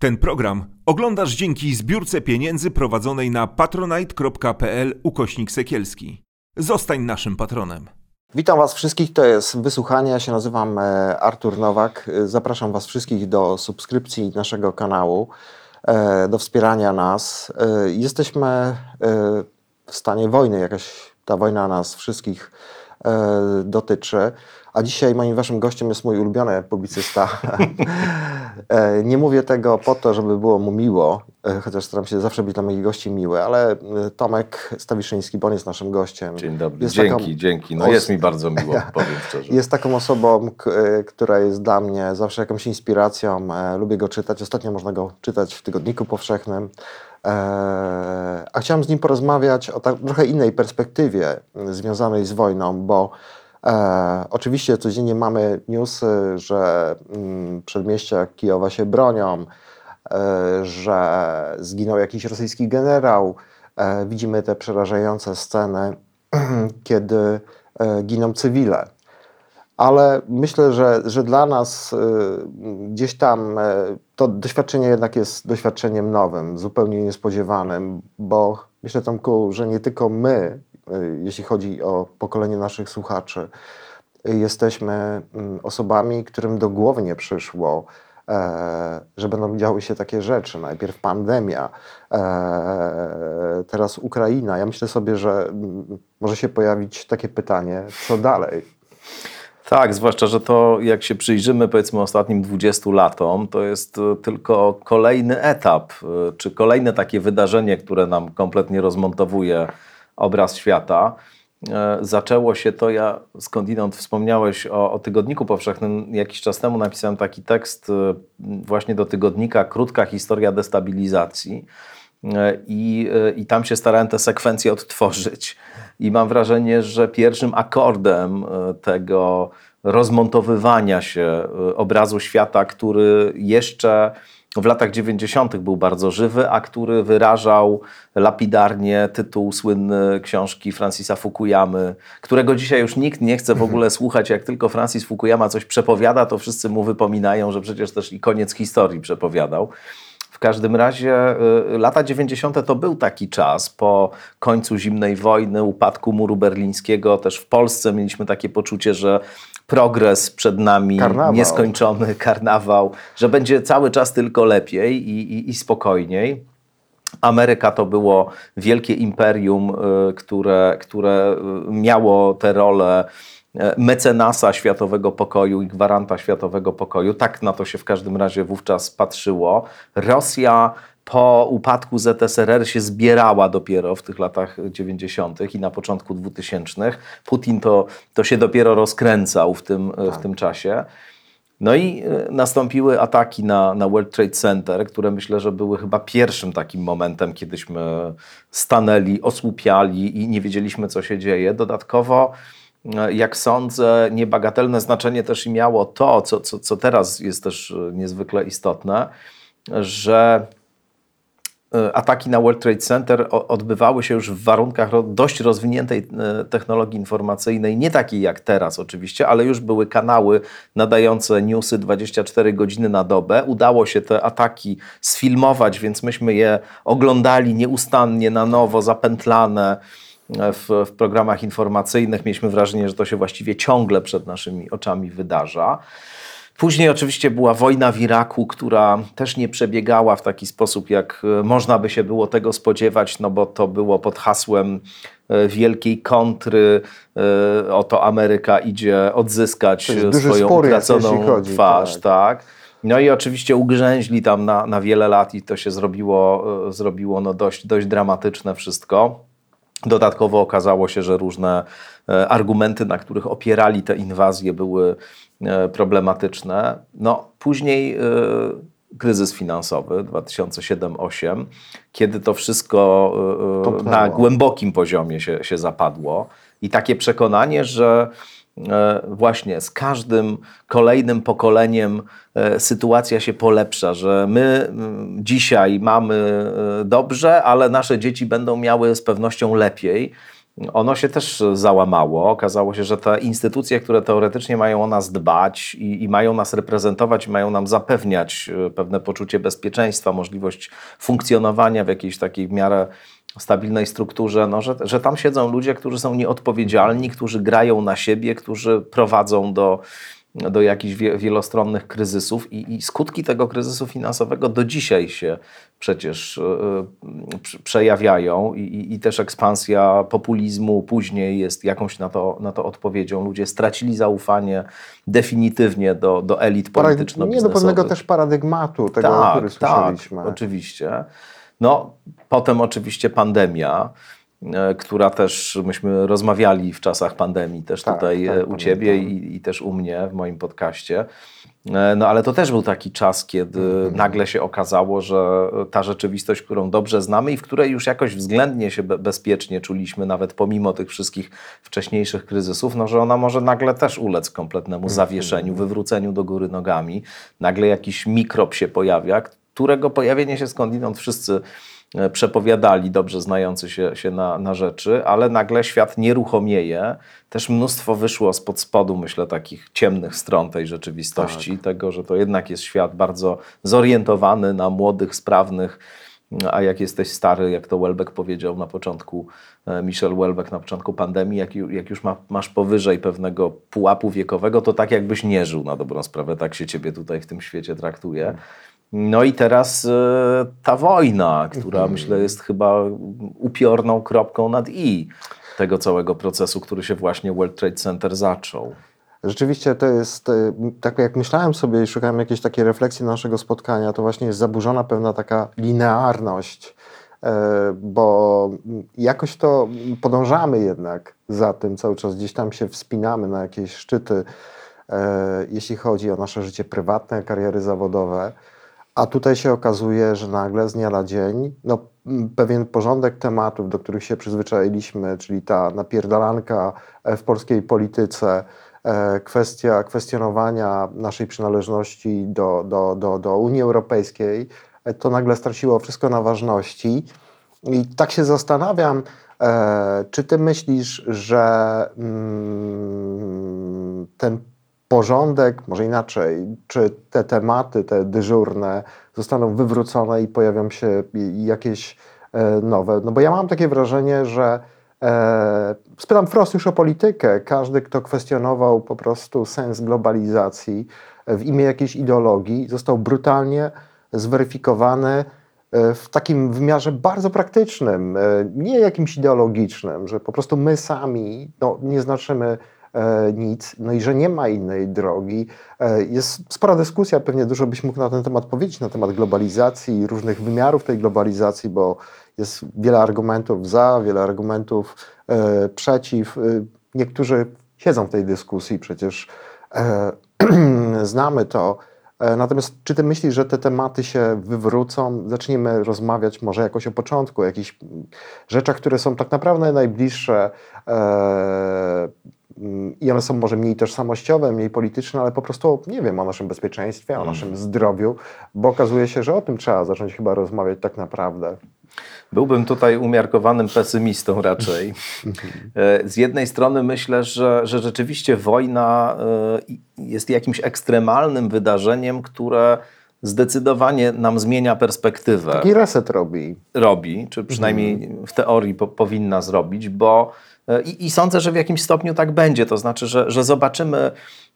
Ten program oglądasz dzięki zbiórce pieniędzy prowadzonej na patronite.pl ukośnik sekielski. Zostań naszym patronem. Witam Was wszystkich, to jest wysłuchanie. Ja się nazywam e, Artur Nowak. E, Zapraszam Was wszystkich do subskrypcji naszego kanału, e, do wspierania nas. Jesteśmy w stanie wojny, jakaś ta wojna nas wszystkich dotyczy. A dzisiaj moim waszym gościem jest mój ulubiony publicysta. E, nie mówię tego po to, żeby było mu miło, e, chociaż staram się zawsze być dla moich gości miły, ale e, Tomek Stawiszyński, bo on jest naszym gościem. Dzień dobry, jest dzięki, taką... dzięki. No jest mi bardzo miło, powiem szczerze. Jest taką osobą, która jest dla mnie zawsze jakąś inspiracją. Lubię go czytać. Ostatnio można go czytać w Tygodniku Powszechnym. A chciałem z nim porozmawiać o tak trochę innej perspektywie związanej z wojną, bo E, oczywiście codziennie mamy newsy, że mm, przedmieścia Kijowa się bronią, e, że zginął jakiś rosyjski generał. E, widzimy te przerażające sceny, kiedy e, giną cywile. Ale myślę, że, że dla nas e, gdzieś tam e, to doświadczenie jednak jest doświadczeniem nowym, zupełnie niespodziewanym, bo myślę, Tomku, że nie tylko my jeśli chodzi o pokolenie naszych słuchaczy. Jesteśmy mm, osobami, którym do głowy nie przyszło, e, że będą działy się takie rzeczy. Najpierw pandemia, e, teraz Ukraina. Ja myślę sobie, że mm, może się pojawić takie pytanie, co dalej? Tak, zwłaszcza, że to jak się przyjrzymy powiedzmy ostatnim 20 latom, to jest e, tylko kolejny etap, czy kolejne takie wydarzenie, które nam kompletnie rozmontowuje obraz świata. E, zaczęło się to, ja skądinąd wspomniałeś o, o, Tygodniku Powszechnym. Jakiś czas temu napisałem taki tekst e, właśnie do tygodnika, krótka historia destabilizacji. E, I, I tam się starałem tę sekwencję odtworzyć. I mam wrażenie, że pierwszym akordem tego rozmontowywania się obrazu świata, który jeszcze w latach 90. był bardzo żywy, a który wyrażał lapidarnie tytuł słynny książki Francisa Fukuyamy, którego dzisiaj już nikt nie chce w ogóle słuchać. Jak tylko Francis Fukuyama coś przepowiada, to wszyscy mu wypominają, że przecież też i koniec historii przepowiadał. W każdym razie y, lata 90. to był taki czas po końcu zimnej wojny, upadku muru berlińskiego. Też w Polsce mieliśmy takie poczucie, że progres przed nami, karnawał. nieskończony karnawał, że będzie cały czas tylko lepiej i, i, i spokojniej. Ameryka to było wielkie imperium, y, które, które y, miało tę rolę y, mecenasa światowego pokoju i gwaranta światowego pokoju. Tak na to się w każdym razie wówczas patrzyło. Rosja po upadku ZSRR się zbierała dopiero w tych latach 90. i na początku 2000. Putin to, to się dopiero rozkręcał w tym, tak. w tym czasie. No i e, nastąpiły ataki na, na World Trade Center, które myślę, że były chyba pierwszym takim momentem, kiedyśmy stanęli, osłupiali i nie wiedzieliśmy, co się dzieje. Dodatkowo, e, jak sądzę, niebagatelne znaczenie też miało to, co, co, co teraz jest też e, niezwykle istotne, że ataki na World Trade Center odbywały się już w warunkach dość rozwiniętej e, technologii informacyjnej, nie takiej jak teraz oczywiście, ale już były kanały nadające newsy 24 godziny na dobę. Udało się te ataki sfilmować, więc myśmy je oglądali nieustannie na nowo, zapętlane. E, w, w programach informacyjnych mieliśmy wrażenie, że to się właściwie ciągle przed naszymi oczami wydarza. Później oczywiście była wojna w Iraku, która też nie przebiegała w taki sposób, jak e, można by się było tego spodziewać, no bo to było pod hasłem e, wielkiej kontry, e, oto Ameryka idzie odzyskać swoją utraconą twarz. Tak. tak. No i oczywiście ugrzęźli tam na, na wiele lat i to się zrobiło, zrobiło no dość, dość dramatyczne wszystko. Dodatkowo okazało się, że różne argumenty, na których opierali te inwazje, były problematyczne. No, później e, kryzys finansowy 2007-2008, kiedy to wszystko e, na głębokim poziomie się, się zapadło i takie przekonanie, że właśnie z każdym kolejnym pokoleniem sytuacja się polepsza, że my dzisiaj mamy dobrze, ale nasze dzieci będą miały z pewnością lepiej. Ono się też załamało. Okazało się, że te instytucje, które teoretycznie mają o nas dbać i, i, mają nas reprezentować, mają nam zapewniać e, pewne poczucie bezpieczeństwa, możliwość funkcjonowania w jakiejś takiej w miarę stabilnej strukturze, no, że, że tam siedzą ludzie, którzy są nieodpowiedzialni, którzy grają na siebie, którzy prowadzą do do jakichś wielostronnych kryzysów i, i, skutki tego kryzysu finansowego do dzisiaj się przecież yy, przejawiają I, i, też ekspansja populizmu później jest jakąś na to, na to odpowiedzią. Ludzie stracili zaufanie definitywnie do, do elit polityczno-biznesowych. Nie do pewnego też paradygmatu tego, tak, który słyszeliśmy. Tak, oczywiście. No, potem oczywiście pandemia, E, która też, myśmy rozmawiali w czasach pandemii też tak, tutaj tak, u Ciebie i, i, też u mnie w moim podcaście. E, no ale to też był taki czas, kiedy mm. nagle się okazało, że ta rzeczywistość, którą dobrze znamy i w której już jakoś względnie się be bezpiecznie czuliśmy, nawet pomimo tych wszystkich wcześniejszych kryzysów, no że ona może nagle też ulec kompletnemu mm. zawieszeniu, wywróceniu do góry nogami. Nagle jakiś mikrob się pojawia, którego pojawienie się skądinąd wszyscy E, przepowiadali, dobrze znający się, się na, na rzeczy, ale nagle świat nieruchomieje. Też mnóstwo wyszło spod spodu, myślę, takich ciemnych stron tej rzeczywistości, tak. tego, że to jednak jest świat bardzo zorientowany na młodych, sprawnych, a jak jesteś stary, jak to Welbeck powiedział na początku, e, Michel Welbeck na początku pandemii, jak, jak już ma, masz powyżej pewnego pułapu wiekowego, to tak jakbyś nie żył na dobrą sprawę, tak się ciebie tutaj w tym świecie traktuje. No i teraz e, ta wojna, która mhm. myślę jest chyba upiorną kropką nad i tego całego procesu, który się właśnie World Trade Center zaczął. Rzeczywiście to jest, e, tak jak myślałem sobie i szukałem jakiejś takiej refleksji naszego spotkania, to właśnie jest zaburzona pewna taka linearność, e, bo jakoś to podążamy jednak za tym cały czas, gdzieś tam się wspinamy na jakieś szczyty, jeśli chodzi o nasze życie prywatne, kariery zawodowe. A tutaj się okazuje, że nagle z dnia na dzień no, pewien porządek tematów, do których się przyzwyczailiśmy, czyli ta napierdalanka e, w polskiej polityce, e, kwestia kwestionowania naszej przynależności do, do, do, do Unii Europejskiej, e, to nagle straciło wszystko na ważności. I tak się zastanawiam, czy ty myślisz, że mm, ten porządek, może inaczej, czy te tematy, te dyżurne zostaną wywrócone i pojawią się jakieś e, nowe. No bo ja mam takie wrażenie, że e, spytam wprost już o politykę. Każdy, kto kwestionował po prostu sens globalizacji w imię jakiejś ideologii, został brutalnie zweryfikowany e, w takim wymiarze bardzo praktycznym, e, nie jakimś ideologicznym, że po prostu my sami no, nie znaczymy E, nic, no i że nie ma innej drogi. E, jest spora dyskusja, pewnie dużo byś mógł na ten temat powiedzieć, na temat globalizacji i różnych wymiarów tej globalizacji, bo jest wiele argumentów za, wiele argumentów e, przeciw. Niektórzy siedzą w tej dyskusji, przecież znamy to. Natomiast czy ty myślisz, że te tematy się wywrócą? Zaczniemy rozmawiać może jakoś o początku, o jakichś rzeczach, które są tak naprawdę najbliższe i one są może mniej tożsamościowe, mniej polityczne, ale po prostu nie wiem o naszym bezpieczeństwie, o naszym mhm. zdrowiu, bo okazuje się, że o tym trzeba zacząć chyba rozmawiać tak naprawdę. Byłbym tutaj umiarkowanym pesymistą raczej. E, z jednej strony myślę, że, że rzeczywiście wojna e, jest jakimś ekstremalnym wydarzeniem, które zdecydowanie nam zmienia perspektywę. Taki reset robi. Robi, czy przynajmniej mhm. w teorii po, powinna zrobić, bo I, I, sądzę, że w jakimś stopniu tak będzie. To znaczy, że, że zobaczymy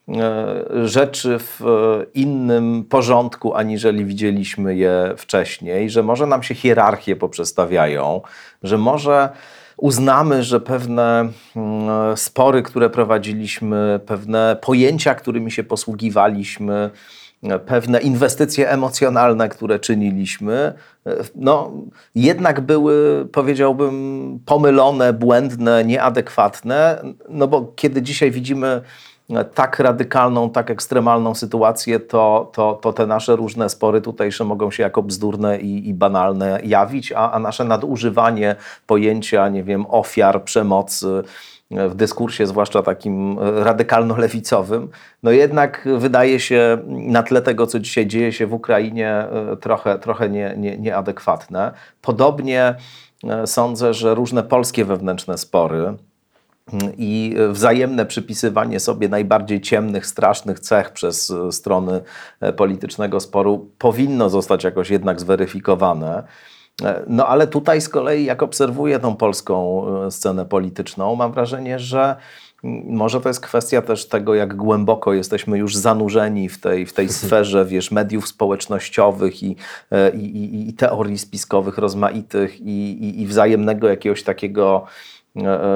e, rzeczy w e, innym porządku, aniżeli widzieliśmy je wcześniej, że może nam się hierarchie poprzestawiają, że może uznamy, że pewne mm, spory, które prowadziliśmy, pewne pojęcia, którymi się posługiwaliśmy, pewne inwestycje emocjonalne, które czyniliśmy, no, jednak były, powiedziałbym, pomylone, błędne, nieadekwatne, no bo kiedy dzisiaj widzimy tak radykalną, tak ekstremalną sytuację, to, to, to te nasze różne spory tutejsze mogą się jako bzdurne i, i banalne jawić, a, a nasze nadużywanie pojęcia, nie wiem, ofiar przemocy, w dyskursie, zwłaszcza takim radykalno-lewicowym, no jednak wydaje się na tle tego, co dzisiaj dzieje się w Ukrainie, e, trochę, trochę nie, nie, nieadekwatne. Podobnie e, sądzę, że różne polskie wewnętrzne spory mm, i wzajemne przypisywanie sobie najbardziej ciemnych, strasznych cech przez e, strony e, politycznego sporu powinno zostać jakoś jednak zweryfikowane. E, No ale tutaj z kolei, jak obserwuję tą polską e, scenę polityczną, mam wrażenie, że mm, może to jest kwestia też tego, jak głęboko jesteśmy już zanurzeni w tej, w tej sferze, wiesz, mediów społecznościowych i, e, i, i, i teorii spiskowych rozmaitych i, i, i wzajemnego jakiegoś takiego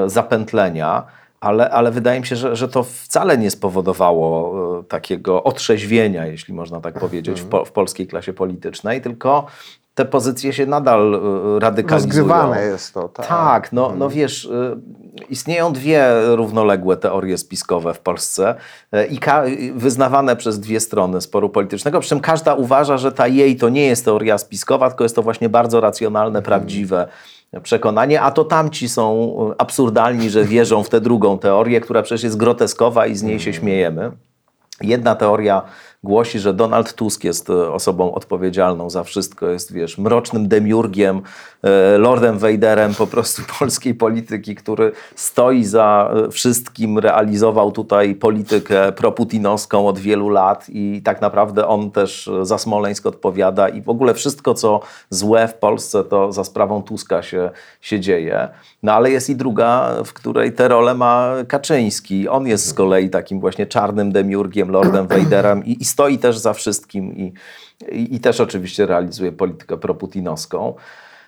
zapętlenia. Ale, ale wydaje mi się, że, że to wcale nie spowodowało takiego otrzeźwienia, jeśli można tak powiedzieć, w, po, w polskiej klasie politycznej, tylko te pozycje się nadal e, radykalizują. Rozgrywane jest to. Tak, Tak, no, no wiesz, y, istnieją dwie równoległe teorie spiskowe w Polsce y, i wyznawane przez dwie strony sporu politycznego, przy czym każda uważa, że ta jej to nie jest teoria spiskowa, tylko jest to właśnie bardzo racjonalne, prawdziwe przekonanie, a to tamci są absurdalni, że wierzą w tę drugą teorię, która przecież jest groteskowa i z niej się śmiejemy. Jedna teoria głosi, że Donald Tusk jest e, osobą odpowiedzialną za wszystko, jest, wiesz, mrocznym demiurgiem, e, Lordem Vaderem po prostu polskiej polityki, który stoi za e, wszystkim, realizował tutaj politykę proputinowską od wielu lat i tak naprawdę on też za Smoleńsk odpowiada i w ogóle wszystko, co złe w Polsce, to za sprawą Tuska się, się dzieje. No ale jest i druga, w której tę rolę ma Kaczyński. On jest z kolei takim właśnie czarnym demiurgiem, Lordem Vaderem i, i stoi też za wszystkim i, i, i też oczywiście realizuje politykę proputinowską.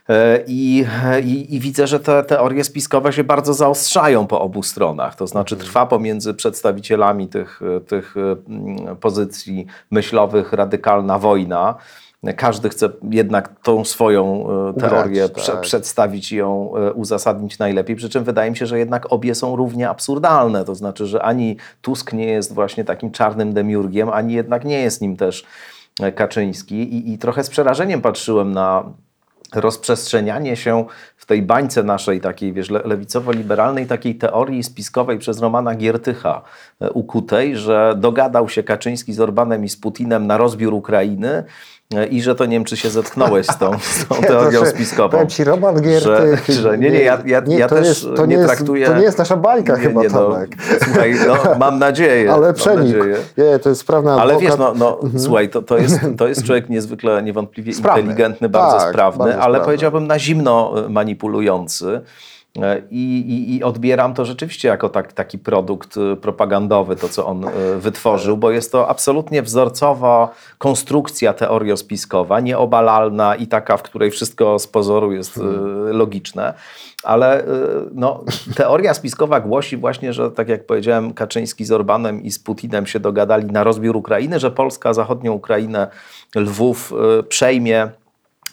E, I, i, I widzę, że te teorie spiskowe się bardzo zaostrzają po obu stronach. To znaczy, trwa pomiędzy przedstawicielami tych, tych mm, pozycji myślowych radykalna wojna. Każdy chce jednak tą swoją e, teorię Ugrać, prze, tak. przedstawić i ją e, uzasadnić najlepiej. Przy czym wydaje mi się, że jednak obie są równie absurdalne. To znaczy, że ani Tusk nie jest właśnie takim czarnym demiurgiem, ani jednak nie jest nim też e, Kaczyński. I, i trochę z przerażeniem patrzyłem na rozprzestrzenianie się w tej bańce naszej takiej, wiesz, le- lewicowo-liberalnej takiej teorii spiskowej przez Romana Giertycha ukutej, że dogadał się Kaczyński z Orbanem i z Putinem na rozbiór Ukrainy i że to nie wiem, czy się zetknąłeś z tą, z tą Nie, to teorią się- spiskową. Powiem ci, Roman Giertych... Że, że nie, nie, ja, ja, ja to też jest, to nie, nie traktuję... Jest, to nie jest nasza bańka chyba, no, Tomek. słuchaj, no, mam nadzieję. Ale przenik. nadzieję. Nie, to jest sprawny Ale wiesz, no, no słuchaj, to, to, jest, to jest człowiek niezwykle, niewątpliwie Sprawny. inteligentny, bardzo Tak, sprawny, bardzo ale sprawny. powiedziałbym na zimno y, manipulujący. E, I, i, I odbieram to rzeczywiście jako tak, taki produkt y, propagandowy, to co on y, wytworzył, bo jest to absolutnie wzorcowa konstrukcja teoriospiskowa, nieobalalna i taka, w której wszystko z pozoru jest y, logiczne. Ale no, teoria spiskowa głosi właśnie, że tak jak powiedziałem, Kaczyński z Orbanem i z Putinem się dogadali na rozbiór Ukrainy, że Polska zachodnią Ukrainę, Lwów przejmie.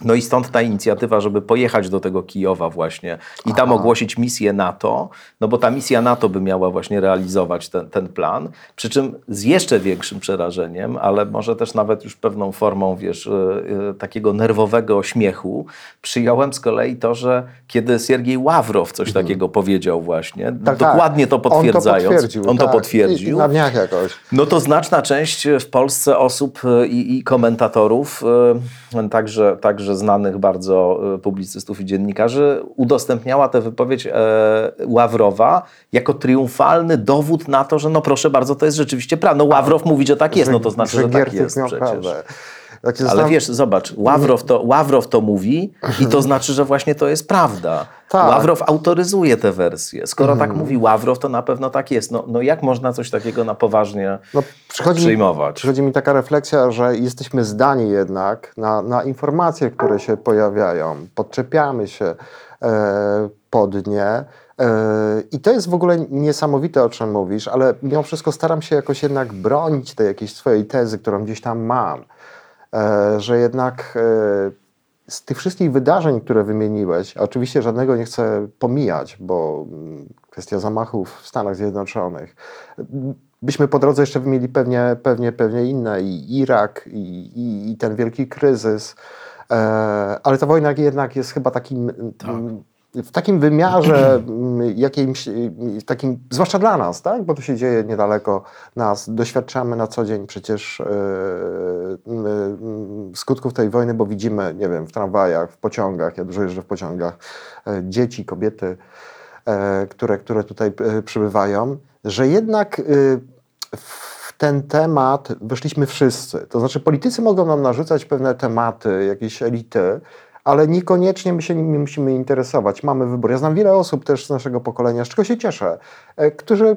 No i stąd ta inicjatywa, żeby pojechać do tego Kijowa właśnie i tam ogłosić misję NATO, no bo ta misja NATO by miała właśnie realizować ten, ten plan. Przy czym z jeszcze większym przerażeniem, ale może też nawet już pewną formą, wiesz, y, y, takiego nerwowego śmiechu, przyjąłem z kolei to, że kiedy Siergiej Ławrow coś takiego powiedział właśnie, Tak, tak. dokładnie to potwierdzając, On to potwierdził. on to tak. potwierdził I, na dniach jakoś. no to znaczna część w Polsce osób y, i, i komentatorów, y, także, także znanych bardzo y, publicystów i dziennikarzy, udostępniała tę wypowiedź e, Ławrowa jako triumfalny dowód na to, że no proszę bardzo, to jest rzeczywiście prawda. No Ławrow mówi, że tak jest, no to znaczy, że, tak jest przecież. prawdę. Ale wiesz, zobacz, Ławrow to, Ławrow to mówi i to znaczy, że właśnie to jest prawda. Tak. Ławrow autoryzuje tę wersję. Skoro tak mówi Ławrow, to na pewno tak jest. No, no jak można coś takiego na poważnie No, przychodzi, mi, przyjmować? przychodzi mi taka refleksja, że jesteśmy zdani jednak na, na informacje, które się pojawiają. Podczepiamy się e, pod nie. E, I to jest w ogóle niesamowite, o czym mówisz, ale mimo wszystko staram się jakoś jednak bronić tej jakiejś swojej tezy, którą gdzieś tam mam. E, że jednak e, z tych wszystkich wydarzeń, które wymieniłeś, oczywiście żadnego nie chcę pomijać, bo mm, kwestia zamachów w Stanach Zjednoczonych, byśmy po drodze jeszcze wymienili pewnie, pewnie, pewnie inne, i Irak, i, i, i ten wielki kryzys, e, ale ta wojna jednak jest chyba takim mm, w takim wymiarze mm, jakimś, y, takim, zwłaszcza dla nas, tak? bo to się dzieje niedaleko nas, doświadczamy na co dzień przecież yy, yy, skutków tej wojny, bo widzimy, nie wiem, w tramwajach, w pociągach, ja dużo jeżdżę w pociągach, yy, dzieci, kobiety, które, które tutaj przybywają, że jednak w ten temat weszliśmy wszyscy. To znaczy politycy mogą nam narzucać pewne tematy, jakieś elity, ale niekoniecznie my się nimi musimy interesować. Mamy wybór. Ja znam wiele osób też z naszego pokolenia, z czego się cieszę, e, którzy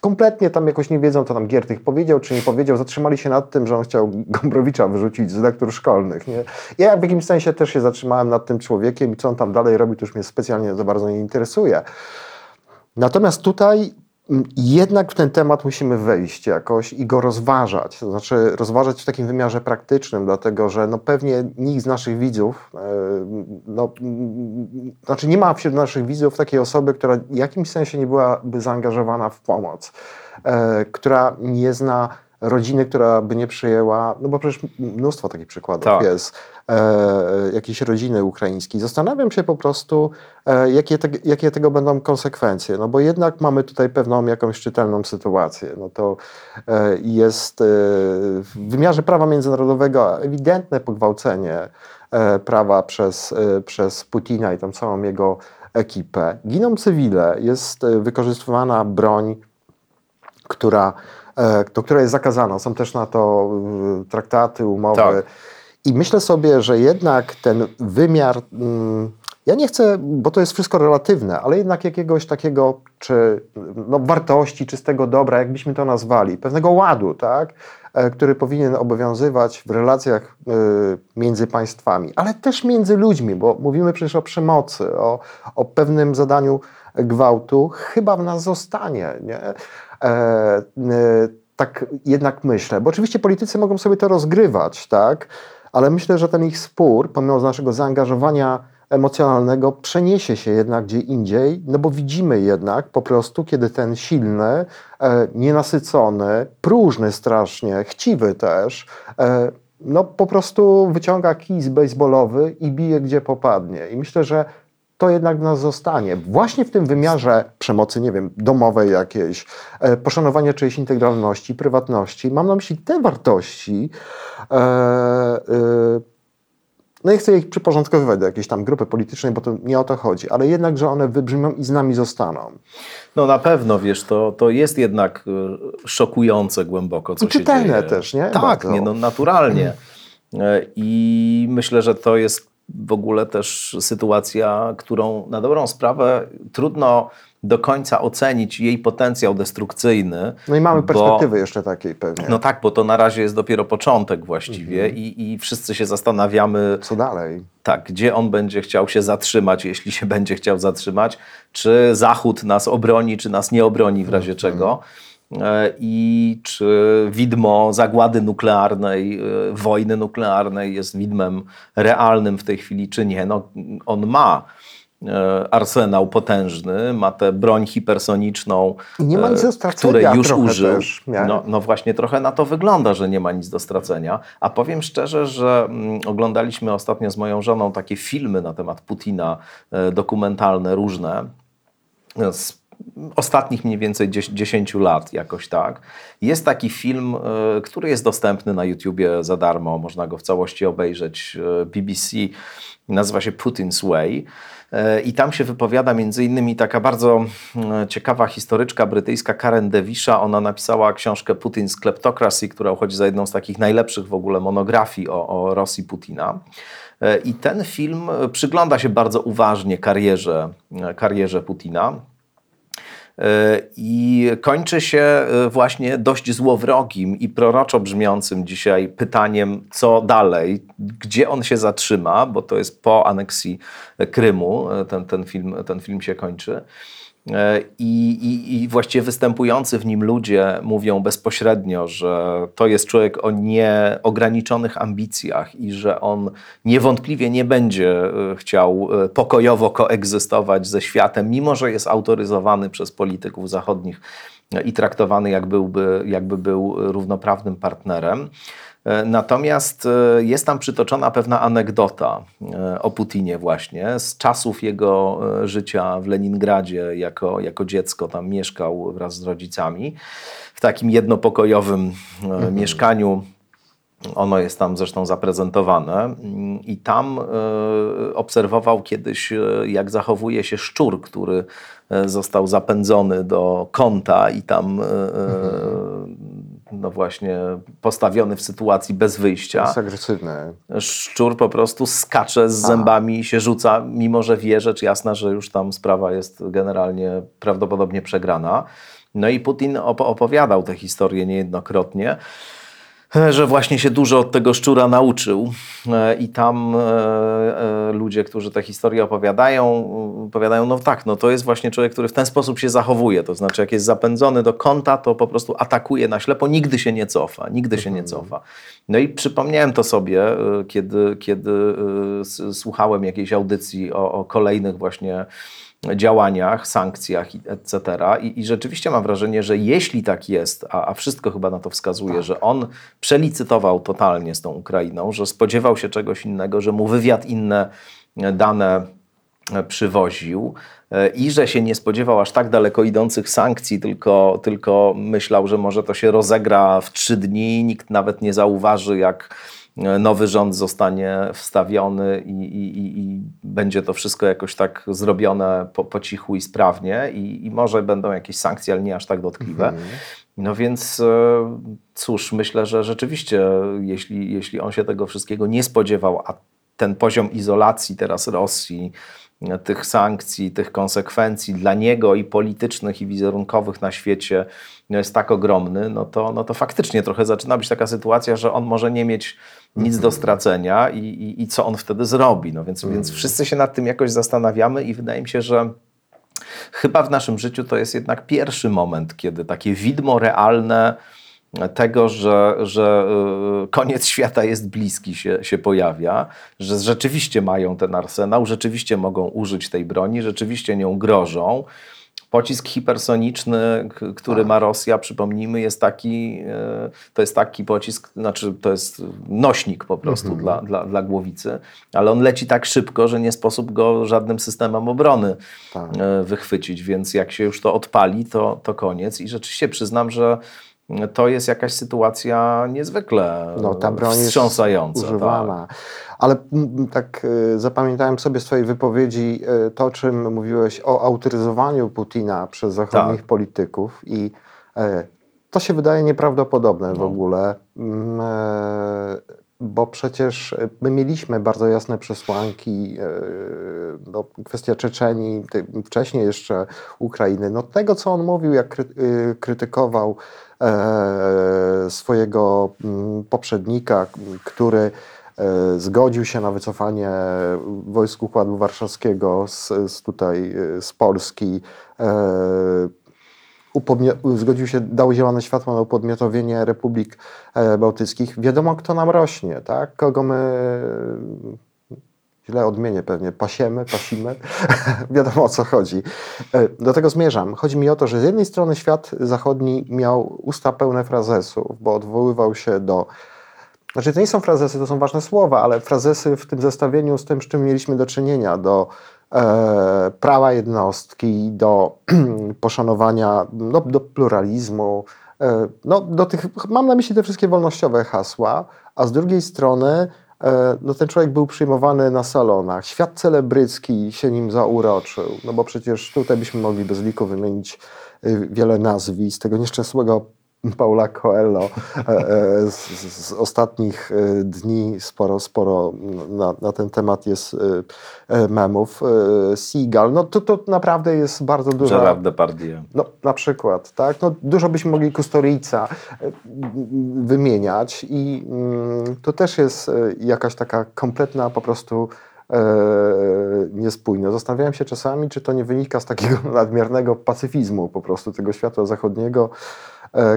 kompletnie tam jakoś nie wiedzą, co tam Giertych powiedział, czy nie powiedział. Zatrzymali się nad tym, że on chciał Gombrowicza wyrzucić z lektur szkolnych. Nie? Ja w jakimś sensie też się zatrzymałem nad tym człowiekiem i co on tam dalej robi, to już mnie specjalnie za bardzo nie interesuje. Natomiast tutaj jednak w ten temat musimy wejść jakoś i go rozważać. To znaczy rozważać w takim wymiarze praktycznym, dlatego że no pewnie nikt z naszych widzów, e, no, znaczy nie ma wśród naszych widzów takiej osoby, która w jakimś sensie nie byłaby zaangażowana w pomoc, e, która nie zna rodziny, która by nie przyjęła, no bo przecież mnóstwo takich przykładów Tak. jest, e, jakiejś rodziny ukraińskiej. Zastanawiam się po prostu, e, jakie, te, jakie tego będą konsekwencje, no bo jednak mamy tutaj pewną jakąś czytelną sytuację. No to e, jest w wymiarze prawa międzynarodowego ewidentne pogwałcenie prawa przez, przez Putina i tą całą jego ekipę. Giną cywile, jest wykorzystywana broń, która, która jest zakazana. Są też na to traktaty, umowy. Tak. I myślę sobie, że jednak ten wymiar, mm, ja nie chcę, bo to jest wszystko relatywne, ale jednak jakiegoś takiego, czy no, wartości, czystego dobra, jakbyśmy to nazwali, pewnego ładu, tak, e, który powinien obowiązywać w relacjach e, między państwami, ale też między ludźmi, bo mówimy przecież o przemocy, o, o pewnym zadaniu gwałtu, chyba w nas zostanie. Nie? E, e, tak jednak myślę, bo oczywiście politycy mogą sobie to rozgrywać, tak? Ale myślę, że ten ich spór, pomimo naszego zaangażowania emocjonalnego, przeniesie się jednak gdzie indziej, no bo widzimy jednak po prostu, kiedy ten silny, e, nienasycony, próżny strasznie, chciwy też, e, no po prostu wyciąga kij baseballowy i bije gdzie popadnie. I myślę, że to jednak w nas zostanie. Właśnie w tym wymiarze przemocy, nie wiem, domowej jakiejś, e, poszanowania czyjejś integralności, prywatności. Mam na myśli te wartości, e, e, no nie chcę ich przyporządkowywać do jakiejś tam grupy politycznej, bo to nie o to chodzi, ale jednak, że one wybrzmią i z nami zostaną. No na pewno, wiesz, to, to jest jednak e, szokujące głęboko, co I czytelne się dzieje. też, nie? Tak, Bardzo. nie, no naturalnie. E, I myślę, że to jest w ogóle też sytuacja, którą na dobrą sprawę trudno do końca ocenić jej potencjał destrukcyjny. No i mamy bo- perspektywy jeszcze takiej pewnie. No tak, bo to na razie jest dopiero początek właściwie Mhm. i, i wszyscy się zastanawiamy, Co dalej? tak, gdzie on będzie chciał się zatrzymać, jeśli się będzie chciał zatrzymać, czy Zachód nas obroni, czy nas nie obroni w razie czego. E, I czy widmo zagłady nuklearnej, e, wojny nuklearnej jest widmem realnym w tej chwili, czy nie? No, on ma e, arsenał potężny, ma tę broń hipersoniczną, nie ma nic do której już użył. No, no właśnie trochę na to wygląda, że nie ma nic do stracenia. A powiem szczerze, że mm, oglądaliśmy ostatnio z moją żoną takie filmy na temat Putina, dokumentalne różne. Z ostatnich mniej więcej 10 10 lat jakoś tak. Jest taki film, e, który jest dostępny na YouTubie za darmo, można go w całości obejrzeć. e, BBC nazywa się Putin's Way. E, I tam się wypowiada między innymi taka bardzo ciekawa historyczka brytyjska Karen Devisha. Ona napisała książkę Putin's Kleptocracy, która uchodzi za jedną z takich najlepszych w ogóle monografii o, o Rosji Putina. I ten film przygląda się bardzo uważnie karierze, karierze Putina. E, I kończy się e, właśnie dość złowrogim i proroczo brzmiącym dzisiaj pytaniem, co dalej, gdzie on się zatrzyma, bo to jest po aneksji Krymu, e, ten, ten, film, ten film się kończy. E, I, i, I właściwie występujący w nim ludzie mówią bezpośrednio, że to jest człowiek o nieograniczonych ambicjach i że on niewątpliwie nie będzie e, chciał e, pokojowo koegzystować ze światem, mimo że jest autoryzowany przez polityków zachodnich i traktowany jakby był równoprawnym partnerem. E, Natomiast e, jest tam przytoczona pewna anegdota e, o Putinie właśnie z czasów jego życia w Leningradzie jako, jako dziecko. Tam mieszkał wraz z rodzicami w takim jednopokojowym e, mieszkaniu. Ono jest tam zresztą zaprezentowane i tam obserwował kiedyś, jak zachowuje się szczur, który został zapędzony do kąta i tam e, no właśnie postawiony w sytuacji bez wyjścia. Jest agresywny. Szczur po prostu skacze z zębami i się rzuca, mimo że wie rzecz jasna, że już tam sprawa jest generalnie prawdopodobnie przegrana. No i Putin op- opowiadał tę historię niejednokrotnie, że właśnie się dużo od tego szczura nauczył. E, I tam e, e, ludzie, którzy tę historię opowiadają, e, opowiadają, no tak, no to jest właśnie człowiek, który w ten sposób się zachowuje. To znaczy, jak jest zapędzony do kąta, to po prostu atakuje na ślepo, nigdy się nie cofa, nigdy się nie cofa. No i przypomniałem to sobie, e, kiedy, kiedy e, słuchałem jakiejś audycji o, o kolejnych właśnie działaniach, sankcjach etc. I, I rzeczywiście mam wrażenie, że jeśli tak jest, a, a wszystko chyba na to wskazuje, że on przelicytował totalnie z tą Ukrainą, że spodziewał się czegoś innego, że mu wywiad inne e, dane e, przywoził e, i że się nie spodziewał aż tak daleko idących sankcji, tylko, tylko myślał, że może to się rozegra w trzy dni, nikt nawet nie zauważy, jak nowy rząd zostanie wstawiony i, i, i, będzie to wszystko jakoś tak zrobione po, po cichu i sprawnie i, i może będą jakieś sankcje, ale nie aż tak dotkliwe. No więc e, cóż, myślę, że rzeczywiście, jeśli, jeśli on się tego wszystkiego nie spodziewał, a ten poziom izolacji teraz Rosji, tych sankcji, tych konsekwencji dla niego i politycznych, i wizerunkowych na świecie jest tak ogromny, no to, no to faktycznie trochę zaczyna być taka sytuacja, że on może nie mieć nic do stracenia i, i, i co on wtedy zrobi. No więc, więc wszyscy się nad tym jakoś zastanawiamy i wydaje mi się, że chyba w naszym życiu to jest jednak pierwszy moment, kiedy takie widmo realne tego, że, że y, koniec świata jest bliski się, się pojawia, że rzeczywiście mają ten arsenał, rzeczywiście mogą użyć tej broni, rzeczywiście nią grożą. Pocisk hipersoniczny, który ma Rosja, przypomnijmy, jest taki, e, to jest taki pocisk, znaczy to jest nośnik po prostu dla, dla, dla głowicy, ale on leci tak szybko, że nie sposób go żadnym systemem obrony Tak. e, wychwycić, więc jak się już to odpali, to, to koniec. I rzeczywiście przyznam, że to jest jakaś sytuacja niezwykle No, ta broń jest wstrząsająca. tak. Ale tak y, zapamiętałem sobie z Twojej wypowiedzi y, to, o czym mówiłeś o autoryzowaniu Putina przez zachodnich Tak. polityków i e, to się wydaje nieprawdopodobne No. w ogóle, e, bo przecież e, my mieliśmy bardzo jasne przesłanki, e, no, kwestia Czeczenii, ty- wcześniej jeszcze Ukrainy. No tego, co on mówił, jak kry, krytykował e, swojego poprzednika, który e, zgodził się na wycofanie wojsk Układu Warszawskiego z, z tutaj e, z Polski. E, zgodził się, dał zielone światło na upodmiotowienie republik e, bałtyckich. Wiadomo, kto nam rośnie, tak? Kogo my źle odmienię pewnie, pasiemy, pasimy, wiadomo o co chodzi. E, Do tego zmierzam. Chodzi mi o to, że z jednej strony świat zachodni miał usta pełne frazesów, bo odwoływał się do znaczy, to nie są frazesy, to są ważne słowa, ale frazesy w tym zestawieniu z tym, z czym mieliśmy do czynienia, do e, prawa jednostki, do poszanowania, no, do pluralizmu, e, no, do tych, mam na myśli te wszystkie wolnościowe hasła, a z drugiej strony e, no, ten człowiek był przyjmowany na salonach. Świat celebrycki się nim zauroczył, no bo przecież tutaj byśmy mogli bez liku wymienić y, wiele nazwisk tego nieszczęsnego Paula Coelho e, e, z, z- ostatnich e, dni sporo, sporo na, na ten temat jest memów. Seagal, no to, to naprawdę jest bardzo dużo. Gerard Depardieu. No, na przykład, tak? No, dużo byśmy mogli Kustorica wymieniać i mm, to też jest jakaś taka kompletna po prostu e, niespójność. Zastanawiałem się czasami, czy to nie wynika z takiego nadmiernego pacyfizmu po prostu tego świata zachodniego,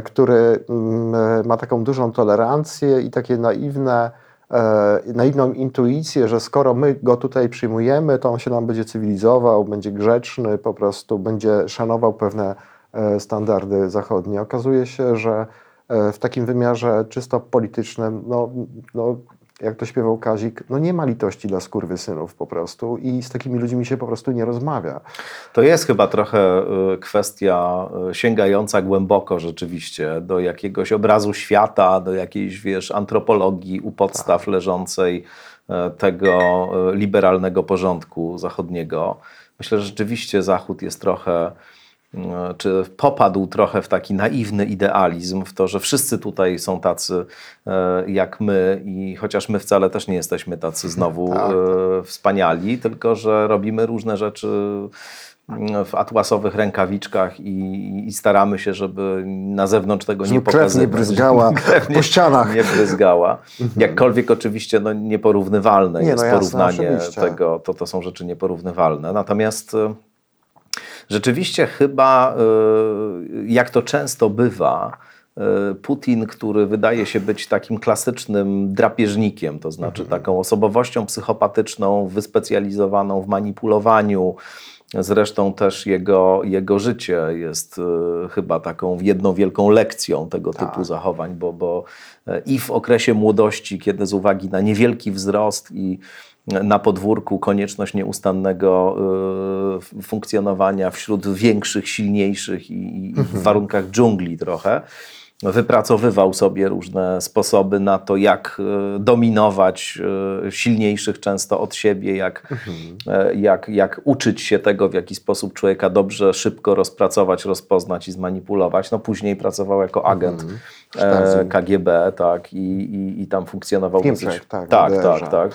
który mm, e, ma taką dużą tolerancję i takie naiwne e, naiwną intuicję, że skoro my go tutaj przyjmujemy, to on się nam będzie cywilizował, będzie grzeczny, po prostu będzie szanował pewne e, standardy zachodnie. Okazuje się, że e, w takim wymiarze czysto politycznym, no, no jak to śpiewał Kazik, no nie ma litości dla skurwysynów po prostu i z takimi ludźmi się po prostu nie rozmawia. To jest chyba trochę y, kwestia y, sięgająca głęboko rzeczywiście do jakiegoś obrazu świata, do jakiejś, wiesz, antropologii u podstaw leżącej e, tego e, liberalnego porządku zachodniego. Myślę, że rzeczywiście Zachód jest trochę czy popadł trochę w taki naiwny idealizm, w to, że wszyscy tutaj są tacy e, jak my i chociaż my wcale też nie jesteśmy tacy znowu Tak. e, wspaniali, tylko że robimy różne rzeczy mm, w atłasowych rękawiczkach i, i staramy się, żeby na zewnątrz tego Żeby nie krew nie pokazywać. bryzgała Krew po ścianach. Nie bryzgała. Jakkolwiek oczywiście no, nieporównywalne Nie, no jest jasne, porównanie oczywiście. tego, to, to są rzeczy nieporównywalne. Natomiast e, rzeczywiście chyba, e, jak to często bywa, e, Putin, który wydaje się być takim klasycznym drapieżnikiem, to znaczy Mhm. taką osobowością psychopatyczną, wyspecjalizowaną w manipulowaniu. Zresztą też jego, jego życie jest e, chyba taką jedną wielką lekcją tego Tak. typu zachowań, bo, bo i w okresie młodości, kiedy z uwagi na niewielki wzrost i na podwórku konieczność nieustannego y, funkcjonowania wśród większych, silniejszych i, i w warunkach dżungli trochę. Wypracowywał sobie różne sposoby na to, jak y, dominować y, silniejszych często od siebie, jak, e, jak, jak uczyć się tego, w jaki sposób człowieka dobrze, szybko rozpracować, rozpoznać i zmanipulować. No później pracował jako agent e, Stasi. KGB, tak, i, i, i tam funkcjonował Niemczech, dosyć... tak, tak, w tak,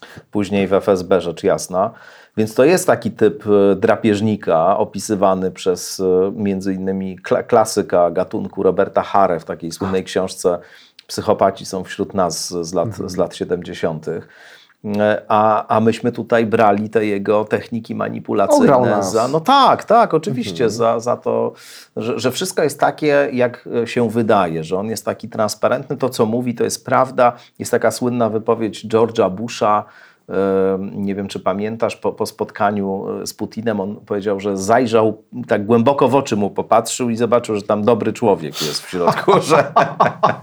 Tak. Później w FSB, rzecz jasna. Więc to jest taki typ e, drapieżnika opisywany przez e, między innymi kla- klasyka gatunku Roberta Hare w takiej słynnej książce Psychopaci są wśród nas z lat, z lat 70. E, A, a myśmy tutaj brali te jego techniki manipulacyjne za. No tak, tak, oczywiście, za, za to, że, że wszystko jest takie, jak e, się wydaje, że on jest taki transparentny. To, co mówi, to jest prawda. Jest taka słynna wypowiedź George'a Busha. Nie wiem, czy pamiętasz, po, po spotkaniu e, z Putinem on powiedział, że zajrzał, tak głęboko w oczy mu popatrzył i zobaczył, że tam dobry człowiek jest w środku, że,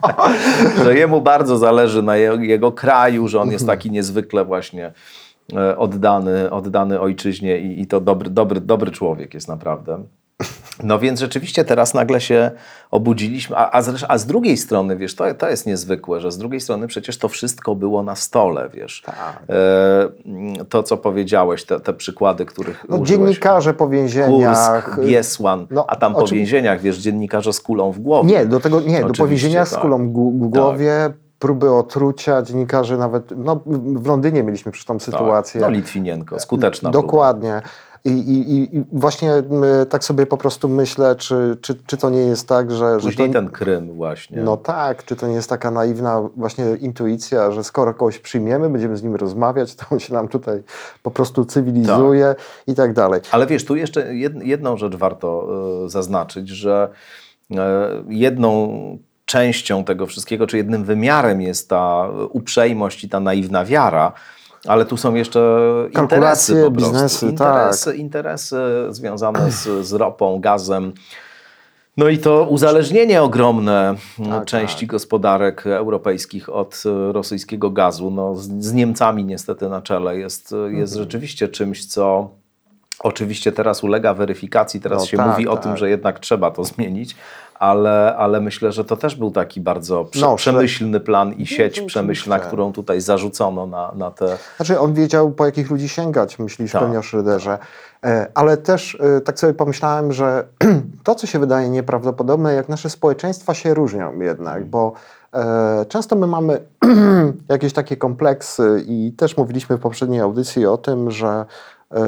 że jemu bardzo zależy na jego, jego kraju, że on jest taki niezwykle właśnie e, oddany, oddany ojczyźnie i, i to dobry, dobry, dobry człowiek jest naprawdę. No więc rzeczywiście teraz nagle się obudziliśmy, a, a, zresz- a z drugiej strony, wiesz, to, to jest niezwykłe, że z drugiej strony przecież to wszystko było na stole, wiesz. Tak. E, to, co powiedziałeś, te, te przykłady, których No, użyłeś. dziennikarze po więzieniach. Kursk, Biesłan, No, a tam po oczywi- więzieniach, wiesz, dziennikarze z kulą w głowie. Nie, do tego nie, do Oczywiście, powięzienia z tak. kulą gu- w głowie, próby otrucia, dziennikarzy nawet, no w Londynie mieliśmy przecież tą Tak. sytuację. No Litwinienko, skuteczna próba. Dokładnie. I, i, i- I właśnie tak sobie po prostu myślę, czy, czy, czy to nie jest tak, że. że Później to, ten Krym właśnie. No tak, czy to nie jest taka naiwna właśnie intuicja, że skoro kogoś przyjmiemy, będziemy z nim rozmawiać, to on się nam tutaj po prostu cywilizuje i tak dalej. Ale wiesz, tu jeszcze jed, jedną rzecz warto e, zaznaczyć, że e, jedną częścią tego wszystkiego, czy jednym wymiarem jest ta uprzejmość i ta naiwna wiara, ale tu są jeszcze Kalkulacje, interesy po biznesy, interesy, interesy związane z, z ropą, gazem. No i to uzależnienie ogromne Tak, części gospodarek europejskich od e, rosyjskiego gazu, no, z, Niemcami niestety na czele, jest, jest Mhm. rzeczywiście czymś, co oczywiście teraz ulega weryfikacji, teraz No się tak, mówi o tak. tym, że jednak trzeba to zmienić, ale, ale myślę, że to też był taki bardzo prze, No, przemyślny plan i sieć oczywiście. przemyślna, którą tutaj zarzucono na, na te... Znaczy on wiedział, po jakich ludzi sięgać, myślisz Tak, pewnie o Schröderze. E, Ale też e, tak sobie pomyślałem, że to, co się wydaje nieprawdopodobne, jak nasze społeczeństwa się różnią jednak, bo e, często my mamy jakieś takie kompleksy i też mówiliśmy w poprzedniej audycji o tym, że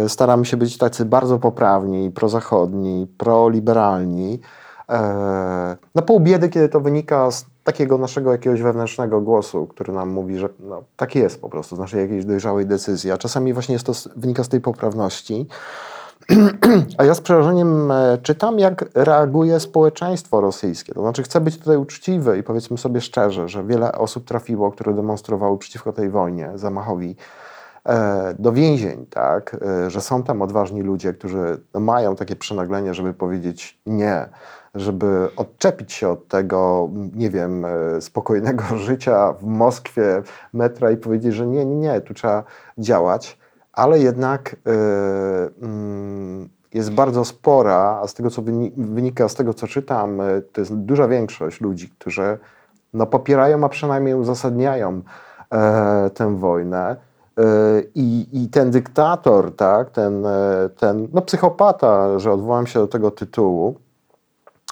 staramy się być tacy bardzo poprawni, prozachodni, proliberalni. E, Na pół biedy, kiedy to wynika z takiego naszego jakiegoś wewnętrznego głosu, który nam mówi, że no, tak jest po prostu, z naszej jakiejś dojrzałej decyzji, a czasami właśnie jest to, wynika z tej poprawności. A ja z przerażeniem e, czytam, jak reaguje społeczeństwo rosyjskie. To znaczy, chcę być tutaj uczciwy i powiedzmy sobie szczerze, że wiele osób trafiło, które demonstrowały przeciwko tej wojnie, zamachowi, e, do więzień, tak? Że są tam odważni ludzie, którzy no, mają takie przenaglenie, żeby powiedzieć nie. Żeby odczepić się od tego, nie wiem, e, spokojnego życia w Moskwie, metra i powiedzieć, że nie, nie, nie, tu trzeba działać, ale jednak mm, jest bardzo spora, a z tego, co wyni- wynika z tego, co czytam, e, to jest duża większość ludzi, którzy no, popierają, a przynajmniej uzasadniają tę wojnę. I, I ten dyktator, tak, ten, ten no, psychopata, że odwołam się do tego tytułu,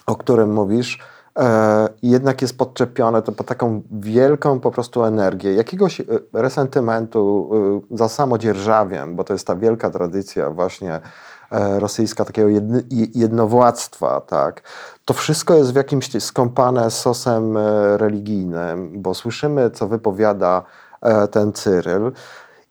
o którym mówisz, e, jednak jest podczepione to po taką wielką po prostu energię, jakiegoś e, resentymentu e, za samodzierżawiem, bo to jest ta wielka tradycja właśnie rosyjska, takiego jednowładztwa, tak. To wszystko jest w jakimś skąpane sosem religijnym, bo słyszymy, co wypowiada ten Cyryl.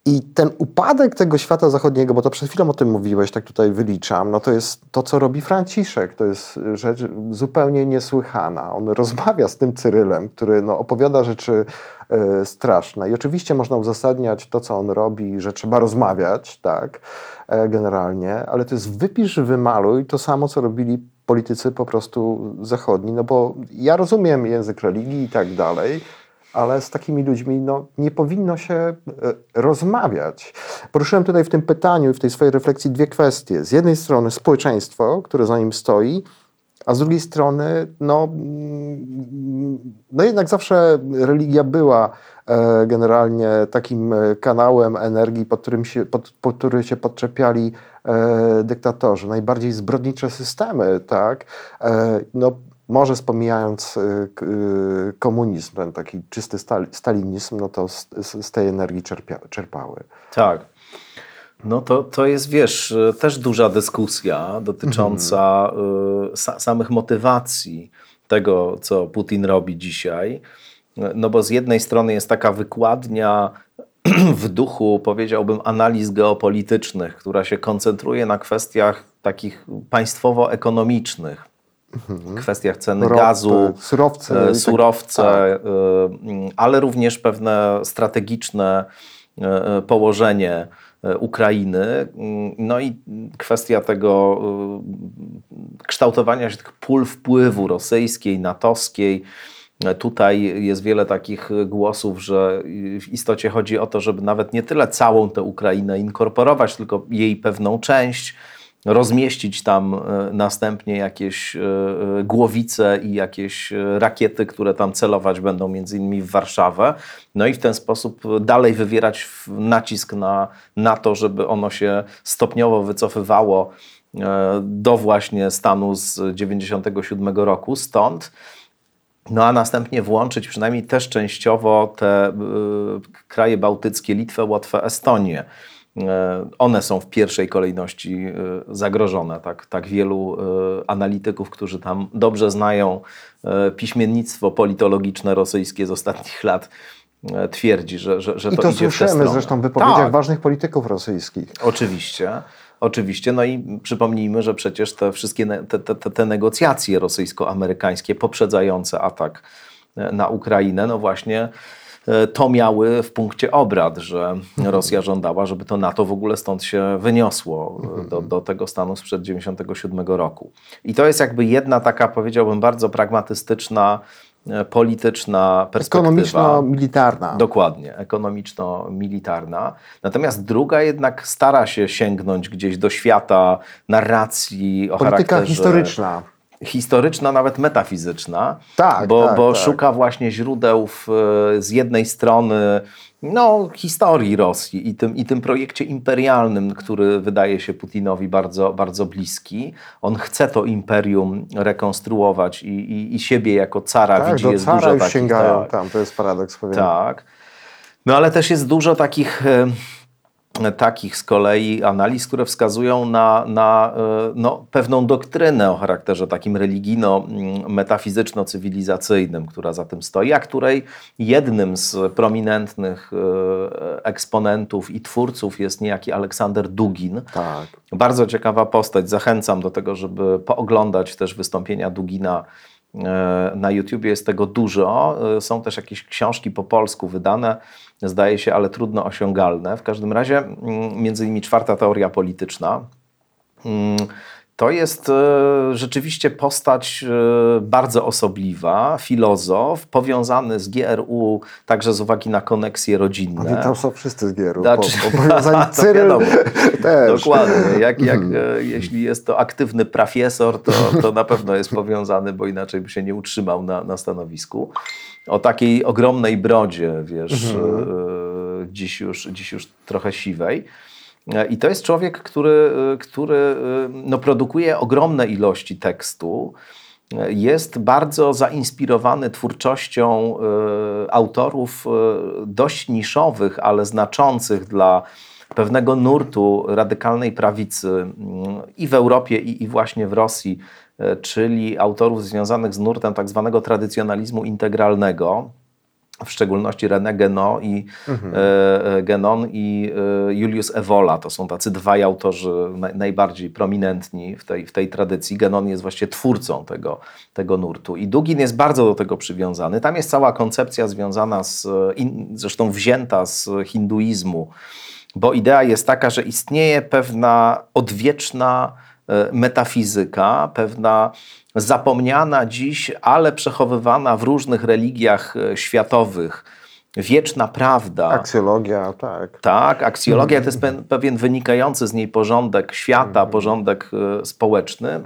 I ten upadek tego świata zachodniego, bo to przed chwilą o tym mówiłeś, tak tutaj wyliczam, no to jest to, co robi Franciszek. To jest rzecz zupełnie niesłychana. On rozmawia z tym Cyrylem, który no, opowiada rzeczy e, straszne. I oczywiście można uzasadniać to, co on robi, że trzeba rozmawiać, tak, e, generalnie, ale to jest wypisz, wymaluj to samo, co robili politycy po prostu zachodni, no bo ja rozumiem język religii i tak dalej, ale z takimi ludźmi no, nie powinno się e, rozmawiać. Poruszyłem tutaj w tym pytaniu i w tej swojej refleksji dwie kwestie. Z jednej strony społeczeństwo, które za nim stoi, a z drugiej strony, no, no jednak zawsze religia była e, generalnie takim e, kanałem energii, pod którym się, pod, pod który się podczepiali dyktatorzy. Najbardziej zbrodnicze systemy, tak? No, może spomijając y, k- y, komunizm, ten taki czysty stal- stalinizm, no to z, z, z tej energii czerpia, czerpały. Tak. No to, to jest, wiesz, y, też duża dyskusja dotycząca y, sa, samych motywacji tego, co Putin robi dzisiaj. No bo z jednej strony jest taka wykładnia w duchu, powiedziałbym, analiz geopolitycznych, która się koncentruje na kwestiach takich państwowo-ekonomicznych, kwestiach ceny Ropy, gazu, surowce e, tak- surowce, tak. e, mm, ale również pewne strategiczne e, położenie Ukrainy. Mm, No i kwestia tego kształtowania się tych pól wpływu rosyjskiej, natowskiej. Tutaj jest wiele takich głosów, że w istocie chodzi o to, żeby nawet nie tyle całą tę Ukrainę inkorporować, tylko jej pewną część, rozmieścić tam e, następnie jakieś e, e, głowice i jakieś rakiety, które tam celować będą między innymi w Warszawę. No i w ten sposób dalej wywierać nacisk na, na to, żeby ono się stopniowo wycofywało do właśnie stanu z 97 roku. Stąd no a następnie włączyć przynajmniej też częściowo te kraje bałtyckie, Litwę, Łotwę, Estonię. Y, one są w pierwszej kolejności y, zagrożone. Tak, tak wielu y, analityków, którzy tam dobrze znają piśmiennictwo politologiczne rosyjskie z ostatnich lat, twierdzi, że, że, że I to, to idzie w tę stronę. zresztą w wypowiedziach Tak. ważnych polityków rosyjskich. Oczywiście, oczywiście. No i przypomnijmy, że przecież te wszystkie te, te, te- negocjacje rosyjsko-amerykańskie poprzedzające atak e, na Ukrainę, no właśnie e, to miały w punkcie obrad, że Rosja żądała, żeby to NATO w ogóle stąd się wyniosło e, do, do tego stanu sprzed 97 roku. I to jest jakby jedna taka, powiedziałbym, bardzo pragmatystyczna, e, polityczna perspektywa. Ekonomiczno-militarna. Dokładnie, ekonomiczno-militarna. Natomiast druga jednak stara się sięgnąć gdzieś do świata narracji o Polityka charakterze historyczna. Historyczna, nawet metafizyczna, Tak, bo, tak, bo tak. szuka właśnie źródeł w, z jednej strony no, historii Rosji i tym, i tym projekcie imperialnym, który wydaje się Putinowi bardzo, bardzo bliski. On chce to imperium rekonstruować i, i, i siebie jako cara Tak, widzi. do jest cara dużo już takich, sięgają tak, tam, to jest paradoks pewien. tak. No ale też jest dużo takich, e, takich z kolei analiz, które wskazują na, na e, no, pewną doktrynę o charakterze takim religijno-metafizyczno-cywilizacyjnym, która za tym stoi, a której jednym z prominentnych e, eksponentów i twórców jest niejaki Aleksander Dugin. Tak. Bardzo ciekawa postać. Zachęcam do tego, żeby pooglądać też wystąpienia Dugina na YouTubie. Jest tego dużo. E, Są też jakieś książki po polsku wydane, zdaje się, ale trudno osiągalne. W każdym razie, mm, między innymi czwarta teoria polityczna. To jest e, rzeczywiście postać e, bardzo osobliwa, filozof, powiązany z GRU także z uwagi na koneksje rodzinne. Oni tam są wszyscy z Gieru, Znaczy- bo powiązani To Cyryl też. Dokładnie. Jak, jak, Mhm. e, jeśli jest to aktywny profesor, to, to na pewno jest powiązany, bo inaczej by się nie utrzymał na, na stanowisku. O takiej ogromnej brodzie, wiesz, Mhm. dziś, już, dziś już trochę siwej. E, I to jest człowiek, który, e, który e, no, produkuje ogromne ilości tekstu. Jest bardzo zainspirowany twórczością autorów dość niszowych, ale znaczących dla pewnego nurtu radykalnej prawicy mm, i w Europie, i, i właśnie w Rosji, czyli autorów związanych z nurtem tak zwanego tradycjonalizmu integralnego, w szczególności René Guénon i, e, e, Guénon i e, Julius Evola. To są tacy dwaj autorzy naj, najbardziej prominentni w tej, w tej tradycji. Guénon jest właśnie twórcą tego, tego nurtu. I Dugin jest bardzo do tego przywiązany. Tam jest cała koncepcja związana z, e, in, zresztą wzięta z hinduizmu, bo idea jest taka, że istnieje pewna odwieczna metafizyka, pewna zapomniana dziś, ale przechowywana w różnych religiach e, światowych, wieczna prawda. Aksjologia, tak. Tak, aksjologia to jest pe- pewien wynikający z niej porządek świata, porządek e, społeczny.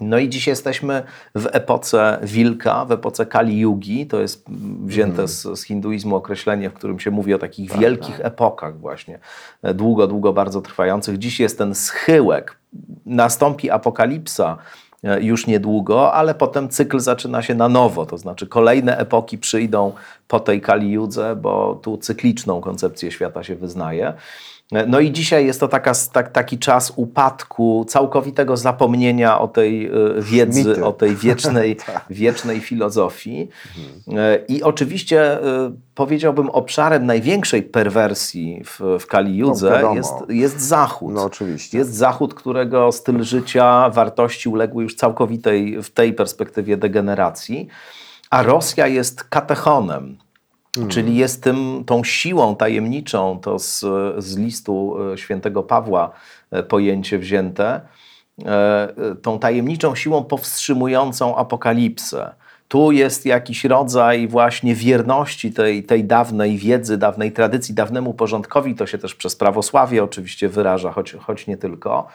No i dziś jesteśmy w epoce wilka, w epoce Kali Yugi. To jest mm, wzięte z, z hinduizmu określenie, w którym się mówi o takich wielkich epokach właśnie, e, długo, długo bardzo trwających. Dziś jest ten schyłek. Nastąpi apokalipsa e, już niedługo, ale potem cykl zaczyna się na nowo, to znaczy kolejne epoki przyjdą po tej Kali Judze, bo tu cykliczną koncepcję świata się wyznaje. No i dzisiaj jest to taka, tak, taki czas upadku, całkowitego zapomnienia o tej e, wiedzy, Mity. o tej wiecznej, wiecznej filozofii. E, I oczywiście e, powiedziałbym obszarem największej perwersji w, w Kali Judze No, jest, jest Zachód. No oczywiście. Jest Zachód, którego styl życia, wartości uległy już całkowitej w tej perspektywie degeneracji, a Rosja jest katechonem. Czyli jest tym, tą siłą tajemniczą, to z, z listu e, świętego Pawła e, pojęcie wzięte, e, tą tajemniczą siłą powstrzymującą apokalipsę. Tu jest jakiś rodzaj właśnie wierności tej, tej dawnej wiedzy, dawnej tradycji, dawnemu porządkowi. To się też przez prawosławie oczywiście wyraża, choć, choć nie tylko.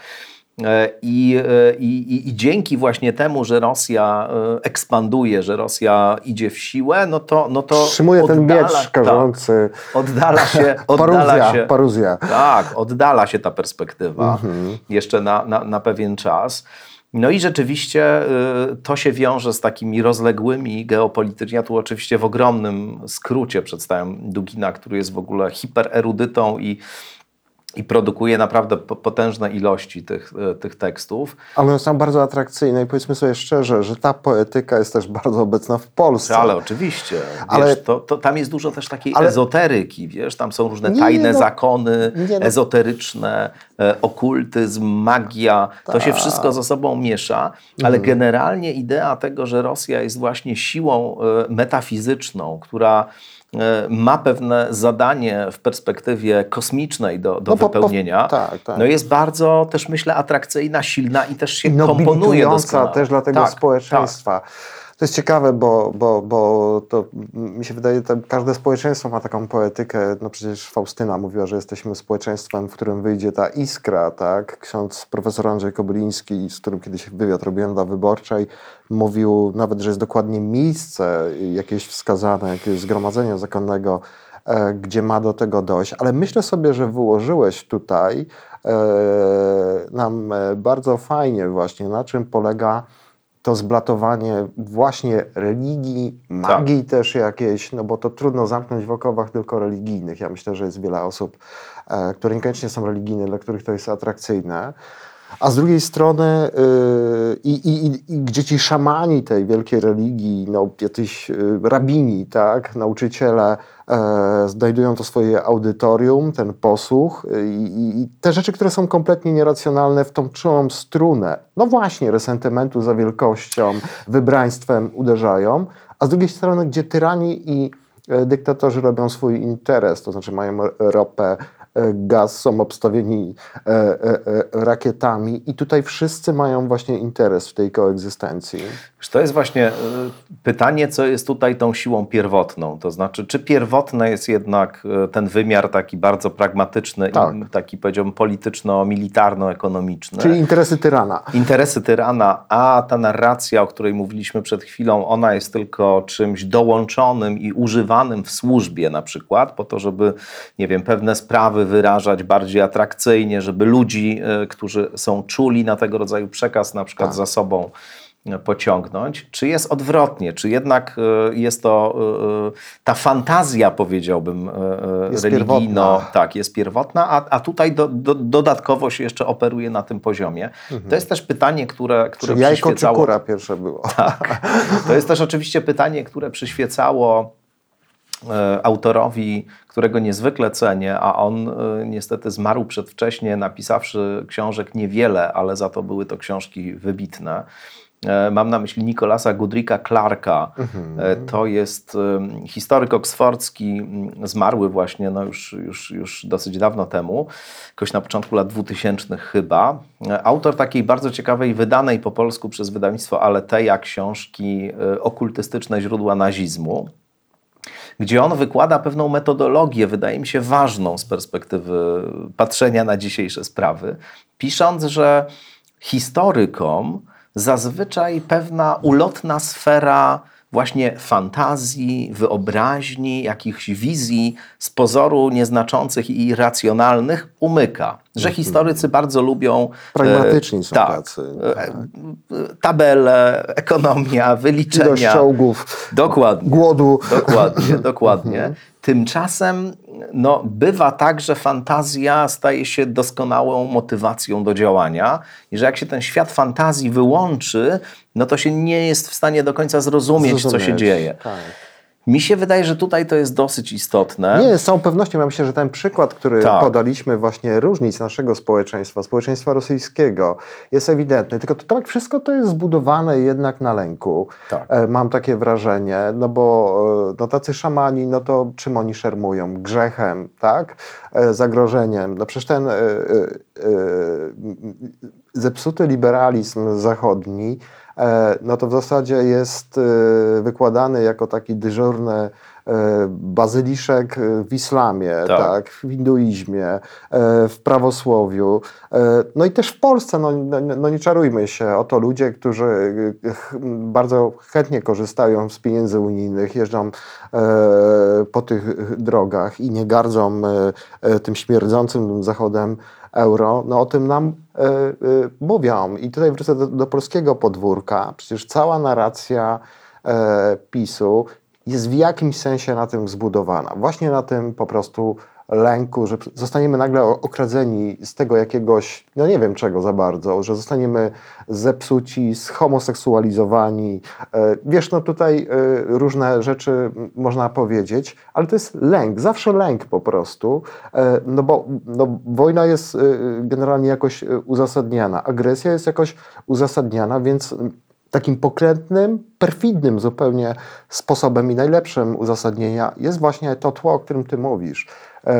E, I, e, i, i, I dzięki właśnie temu, że Rosja e, ekspanduje, że Rosja idzie w siłę, no to. No to Wstrzymuje ten oddala- miecz karzący. Tak, oddala się. Oddala Paruzja, się paruzja. tak, oddala się ta perspektywa Mhm. jeszcze na, na, na pewien czas. No i rzeczywiście to się wiąże z takimi rozległymi geopolitycznie. Ja tu oczywiście w ogromnym skrócie przedstawiam Dugina, który jest w ogóle hipererudytą i, i produkuje naprawdę po- potężne ilości tych, y, tych tekstów. Ale one są bardzo atrakcyjne i powiedzmy sobie szczerze, że ta poetyka jest też bardzo obecna w Polsce. Ale oczywiście, Ale- wiesz, to, to, tam jest dużo też takiej Ale- ezoteryki, wiesz, tam są różne Nie, tajne no- zakony nie, no- ezoteryczne, e, okultyzm, magia, to się Tak. wszystko ze sobą miesza, ale Mhm. generalnie idea tego, że Rosja jest właśnie siłą e, metafizyczną, która e, ma pewne zadanie w perspektywie kosmicznej do, do No, po- po- wypełnienia, tak, tak. no jest bardzo też myślę atrakcyjna, silna i też się I komponuje doskonale. też dla tego Tak, społeczeństwa. To jest ciekawe, bo, bo, bo to mi się wydaje, że każde społeczeństwo ma taką poetykę. No przecież Faustyna mówiła, że jesteśmy społeczeństwem, w którym wyjdzie ta iskra, tak? Ksiądz profesor Andrzej Kobyliński, z którym kiedyś wywiad robiłem dla Wyborczej, mówił nawet, że jest dokładnie miejsce jakieś wskazane, jakieś zgromadzenia zakonnego, e, gdzie ma do tego dojść. Ale myślę sobie, że wyłożyłeś tutaj e, nam e, bardzo fajnie właśnie, na czym polega to zblatowanie właśnie religii, magii też jakiejś, no bo to trudno zamknąć w okowach tylko religijnych. Ja myślę, że jest wiele osób, e, które niekoniecznie są religijne, dla których to jest atrakcyjne. A z drugiej strony yy, i, gdzie ci szamani tej wielkiej religii, no, jacyś yy, rabini, tak, nauczyciele e, znajdują to swoje audytorium, ten posłuch yy, i, i te rzeczy, które są kompletnie nieracjonalne w tą czułą strunę, no właśnie, resentymentu za wielkością, wybraństwem uderzają, a z drugiej strony, gdzie tyrani i e, dyktatorzy robią swój interes, to znaczy mają ropę, gaz, są obstawieni e, e, e, rakietami i tutaj wszyscy mają właśnie interes w tej koegzystencji. To jest właśnie pytanie, co jest tutaj tą siłą pierwotną. To znaczy, czy pierwotne jest jednak ten wymiar taki bardzo pragmatyczny, Tak. taki powiedziałbym polityczno-militarno-ekonomiczny. Czyli interesy tyrana. interesy tyrana, a ta narracja, o której mówiliśmy przed chwilą, ona jest tylko czymś dołączonym i używanym w służbie na przykład, po to, żeby, nie wiem, pewne sprawy wyrażać bardziej atrakcyjnie, żeby ludzi, y, którzy są czuli na tego rodzaju przekaz, na przykład Tak. za sobą y, pociągnąć, czy jest odwrotnie, czy jednak y, jest to ta fantazja, powiedziałbym, Jest religijno, pierwotna. tak, jest pierwotna, a, a tutaj do, do, dodatkowo się jeszcze operuje na tym poziomie. To jest też pytanie, które, które Czy jajko czy kura pierwsze było? Tak. To jest też oczywiście pytanie, które przyświecało e, autorowi, którego niezwykle cenię, a on e, niestety zmarł przedwcześnie, napisawszy książek niewiele, ale za to były to książki wybitne. E, Mam na myśli Nikolasa Gudrika Clarka. E, To jest historyk oksfordzki, zmarły właśnie no już, już, już dosyć dawno temu, jakoś na początku lat 2000 chyba. E, Autor takiej bardzo ciekawej, wydanej po polsku przez wydawnictwo Aleteja książki e, Okultystyczne źródła nazizmu gdzie on wykłada pewną metodologię, wydaje mi się ważną z perspektywy patrzenia na dzisiejsze sprawy, pisząc, że historykom zazwyczaj pewna ulotna sfera właśnie fantazji, wyobraźni, jakichś wizji z pozoru nieznaczących i irracjonalnych umyka. Że historycy bardzo lubią... e, Pragmatyczni są tak, tacy. e, Tak. tabele, ekonomia, Ilość wyliczenia. czołgów, Dokładnie. głodu. Dokładnie, dokładnie. Tymczasem no, bywa tak, że fantazja staje się doskonałą motywacją do działania i że jak się ten świat fantazji wyłączy, no to się nie jest w stanie do końca zrozumieć, co się Zrozumieć. dzieje. Tak. Mi się wydaje, że tutaj to jest dosyć istotne. Nie, z całą pewnością ja myślę, że ten przykład, który Tak. podaliśmy właśnie różnic naszego społeczeństwa, społeczeństwa rosyjskiego, jest ewidentny. Tylko to tak wszystko to jest zbudowane jednak na lęku. Tak. E, Mam takie wrażenie, no bo e, no tacy szamani, no to czym oni szermują? Grzechem, tak? E, Zagrożeniem. No przecież ten zepsuty liberalizm zachodni, no to w zasadzie jest e, wykładany jako taki dyżurny e, bazyliszek w islamie, Tak. tak. w hinduizmie, e, w prawosłowiu. E, No i też w Polsce, no, no, no nie czarujmy się, oto ludzie, którzy e, bardzo chętnie korzystają z pieniędzy unijnych, jeżdżą e, po tych drogach i nie gardzą e, e, tym śmierdzącym zachodem euro, no o tym nam e, e, mówią. I tutaj wrócę do, do polskiego podwórka. Przecież cała narracja e, PiSu jest w jakimś sensie na tym zbudowana. Właśnie na tym po prostu lęku, że zostaniemy nagle okradzeni z tego jakiegoś, no nie wiem czego za bardzo, że zostaniemy zepsuci, zhomoseksualizowani. E, Wiesz, no tutaj e, różne rzeczy można powiedzieć, ale to jest lęk, zawsze lęk po prostu, e, no bo no, wojna jest generalnie jakoś uzasadniana, agresja jest jakoś uzasadniana, więc takim pokrętnym, perfidnym zupełnie sposobem i najlepszym uzasadnienia jest właśnie to tło, o którym ty mówisz,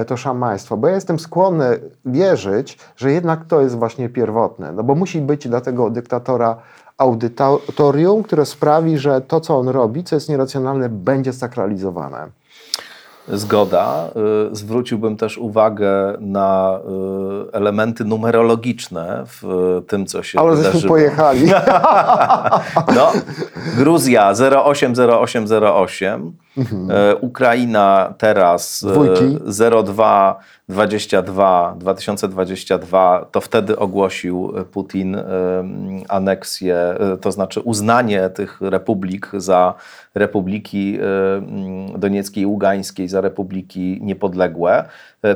to szamaństwo. Bo ja jestem skłonny wierzyć, że jednak to jest właśnie pierwotne, no bo musi być dla tego dyktatora audytorium, które sprawi, że to, co on robi, co jest nieracjonalne, będzie sakralizowane. Zgoda. Y, Zwróciłbym też uwagę na y, elementy numerologiczne w tym, co się Ale żeśmy pojechali. No, Gruzja 080808, e, Ukraina teraz e, Dwójki. 02 22 2022, to wtedy ogłosił Putin e, aneksję, e, to znaczy uznanie tych republik za republiki Donieckiej i Ługańskiej, za republiki niepodległe.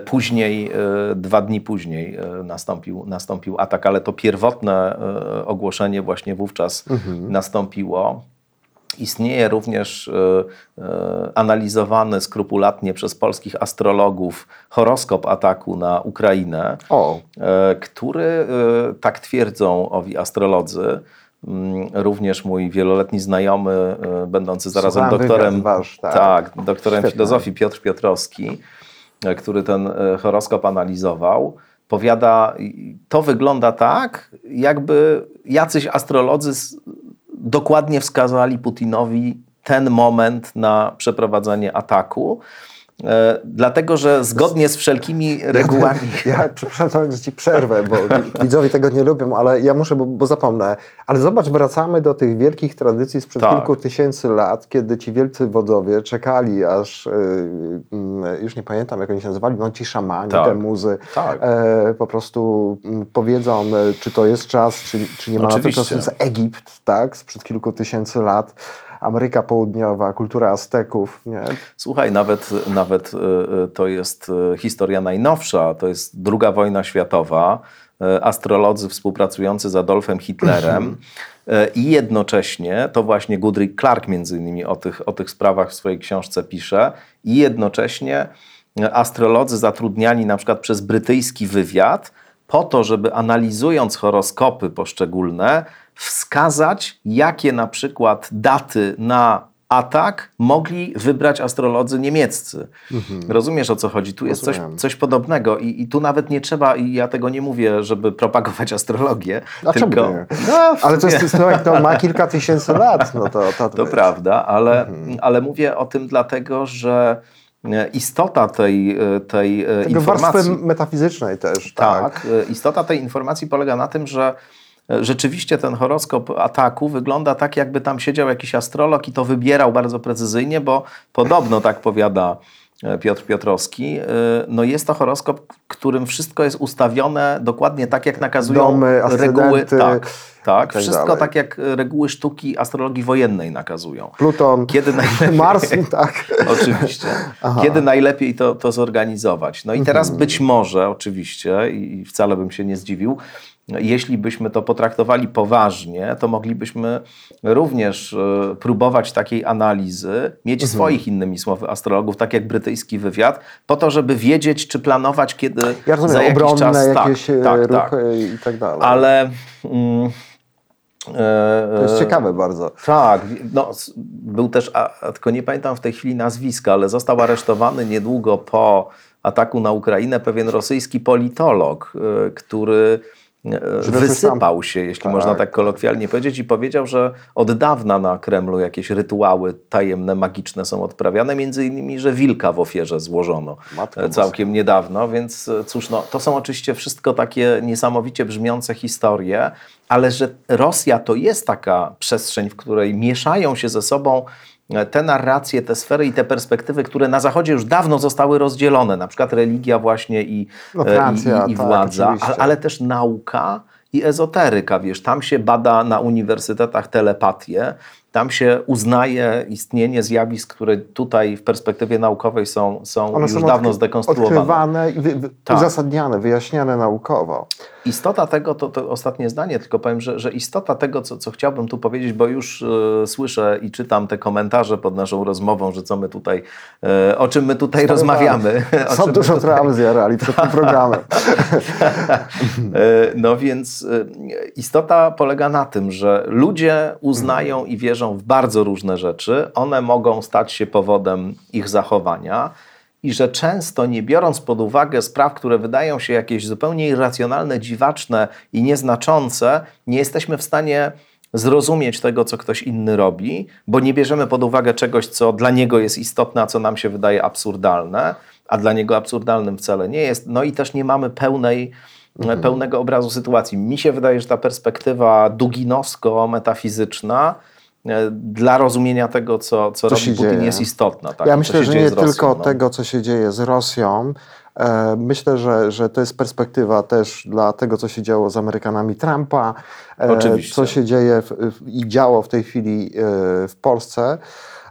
Później, dwa dni później nastąpił, nastąpił atak, ale to pierwotne ogłoszenie właśnie wówczas nastąpiło. Istnieje również e, e, analizowany skrupulatnie przez polskich astrologów horoskop ataku na Ukrainę, O, e, który, tak twierdzą owi astrolodzy, mm, również mój wieloletni znajomy, będący zarazem Słuchałem doktorem, wasz, tak. tak, doktorem filozofii Piotr Piotrowski, który ten horoskop analizował, powiada, to wygląda tak, jakby jacyś astrolodzy dokładnie wskazali Putinowi ten moment na przeprowadzenie ataku. E, dlatego, że zgodnie z wszelkimi regułami. Ja przepraszam, Tomek, że ci przerwę, bo widzowie tego nie lubią, ale ja muszę, bo, bo zapomnę. Ale zobacz, wracamy do tych wielkich tradycji sprzed Tak. kilku tysięcy lat, kiedy ci wielcy wodzowie czekali, aż yy, yy, już nie pamiętam, jak oni się nazywali, no ci szamani, Tak. te muzy, Tak. e, po prostu mm, powiedzą, e, czy to jest czas, czy, czy nie ma na to Oczywiście. czasu. Więc Egipt, tak, sprzed kilku tysięcy lat, Ameryka Południowa, kultura Azteków, nie? Słuchaj, nawet, nawet e, e, to jest e, historia najnowsza, to jest II wojna światowa, astrolodzy współpracujący z Adolfem Hitlerem. E, i jednocześnie, to właśnie Goodrick Clark między innymi o tych, o tych sprawach w swojej książce pisze, i jednocześnie astrolodzy zatrudniani na przykład przez brytyjski wywiad po to, żeby analizując horoskopy poszczególne, wskazać, jakie na przykład daty na atak mogli wybrać astrolodzy niemieccy. Rozumiesz o co chodzi? Tu jest coś, Mhm. Rozumiem. coś podobnego I, i tu nawet nie trzeba, i ja tego nie mówię, żeby propagować astrologię, A tylko... nie? No, Ale to jest to, to ma kilka tysięcy lat, no to... to, to prawda, ale, Mhm. ale mówię o tym dlatego, że e, istota tej, e, tej e, Tego warstwy informacji... metafizycznej też, tak. Tak, istota tej informacji polega na tym, że rzeczywiście ten horoskop ataku wygląda tak, jakby tam siedział jakiś astrolog i to wybierał bardzo precyzyjnie, bo podobno tak powiada e, Piotr Piotrowski, e, no jest to horoskop, którym wszystko jest ustawione dokładnie tak, jak nakazują Domy, reguły. Tak, tak, tak wszystko dalej. tak, jak reguły sztuki astrologii wojennej nakazują. Pluton, Kiedy najlepiej... Mars, tak. Oczywiście. Kiedy najlepiej to, to zorganizować? No i teraz być może, oczywiście, i wcale bym się nie zdziwił, jeśli byśmy to potraktowali poważnie, to moglibyśmy również e, próbować takiej analizy, mieć swoich, innymi słowy, astrologów, tak jak brytyjski wywiad, po to, żeby wiedzieć, czy planować, kiedy Ja za rozumiem, jakiś obronne czas... jakieś tak, e, tak, ruchy tak. i tak dalej. Ale... Mm, e, To jest ciekawe bardzo. tak, no, był też, a, tylko nie pamiętam w tej chwili nazwiska, ale został aresztowany niedługo po ataku na Ukrainę pewien rosyjski politolog, który wysypał się, jeśli Tak. można tak kolokwialnie powiedzieć, i powiedział, że od dawna na Kremlu jakieś rytuały tajemne, magiczne są odprawiane, między innymi, że wilka w ofierze złożono Matko e, całkiem niedawno, więc e, cóż, no, to są oczywiście wszystko takie niesamowicie brzmiące historie, ale że Rosja to jest taka przestrzeń, w której mieszają się ze sobą e, te narracje, te sfery i te perspektywy, które na Zachodzie już dawno zostały rozdzielone, na przykład religia właśnie i, No, e, Francja, i, i tak, władza, oczywiście. ale, ale też nauka i ezoteryka, wiesz, tam się bada na uniwersytetach telepatię, tam się uznaje istnienie zjawisk, które tutaj w perspektywie naukowej są, są One już są dawno zdekonstruowane. Odkrywane i wy, wy, Tak. uzasadniane, wyjaśniane naukowo. Istota tego, to, to ostatnie zdanie, tylko powiem, że, że istota tego, co, co chciałbym tu powiedzieć, bo już e, słyszę i czytam te komentarze pod naszą rozmową, że co my tutaj, e, o czym my tutaj rozmawiamy. Są dużo tutaj- traum zjarali przed tym programem. E, No więc istota polega na tym, że ludzie uznają i wierzą w bardzo różne rzeczy. One mogą stać się powodem ich zachowania. I że często nie biorąc pod uwagę spraw, które wydają się jakieś zupełnie irracjonalne, dziwaczne i nieznaczące, nie jesteśmy w stanie zrozumieć tego, co ktoś inny robi, bo nie bierzemy pod uwagę czegoś, co dla niego jest istotne, a co nam się wydaje absurdalne, a dla niego absurdalnym wcale nie jest. No i też nie mamy pełnej, pełnego obrazu sytuacji. Mi się wydaje, że ta perspektywa duginowsko-metafizyczna dla rozumienia tego, co, co, Co robi Putin, dzieje. jest istotna. Tak? ja Co myślę, że nie Rosją, tylko no. tego, co się dzieje z Rosją. E, myślę, że, że to jest perspektywa też dla tego, co się działo z Amerykanami Trumpa, e, Oczywiście. co się dzieje w, i działo w tej chwili e, w Polsce.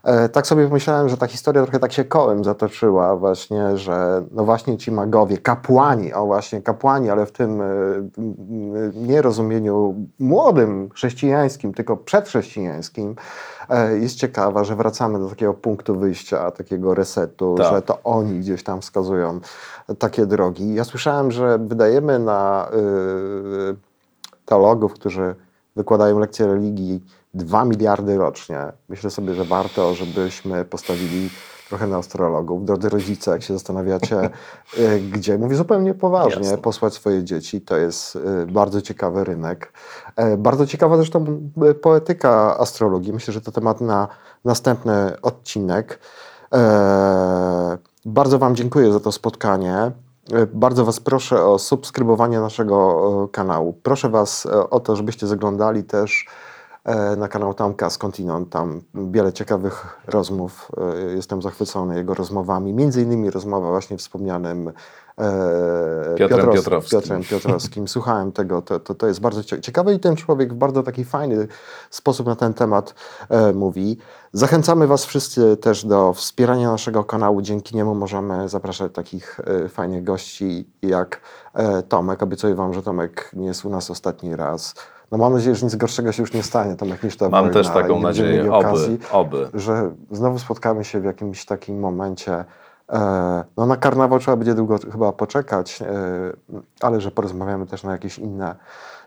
E, tak sobie pomyślałem, że ta historia trochę tak się kołem zatoczyła właśnie, że no właśnie ci magowie, kapłani, o właśnie kapłani, ale w tym e, nie rozumieniu młodym chrześcijańskim, tylko przedchrześcijańskim, e, jest ciekawa, że wracamy do takiego punktu wyjścia, takiego resetu, Tak. że to oni gdzieś tam wskazują takie drogi. Ja słyszałem, że wydajemy na teologów, którzy wykładają lekcje religii 2 miliardy rocznie. Myślę sobie, że warto, żebyśmy postawili trochę na astrologów. Drodzy rodzice, jak się zastanawiacie, e, gdzie, mówię zupełnie poważnie, Jasne. posłać swoje dzieci, to jest e, bardzo ciekawy rynek. E, Bardzo ciekawa zresztą e, poetyka astrologii. Myślę, że to temat na następny odcinek. E, Bardzo Wam dziękuję za to spotkanie. E, Bardzo Was proszę o subskrybowanie naszego kanału. Proszę Was o to, żebyście zaglądali też na kanał z Continent. Tam wiele ciekawych rozmów. E, Jestem zachwycony jego rozmowami. Między innymi rozmowa właśnie wspomnianym e, Piotrem Piotros- Piotrowskim. Piotrem Piotrowskim. Słuchałem tego. To, to, to jest bardzo cie- ciekawe i ten człowiek w bardzo taki fajny sposób na ten temat e, mówi. Zachęcamy Was wszyscy też do wspierania naszego kanału. Dzięki niemu możemy zapraszać takich e, fajnych gości jak e, Tomek. Obiecuję Wam, że Tomek nie jest u nas ostatni raz. No mam nadzieję, że nic gorszego się już nie stanie, Tomek, niż ta Mam wojna też taką nadzieję. mieli Oby, okazji, oby. że znowu spotkamy się w jakimś takim momencie. E, no na karnawał trzeba będzie długo chyba poczekać, e, ale że porozmawiamy też na jakieś inne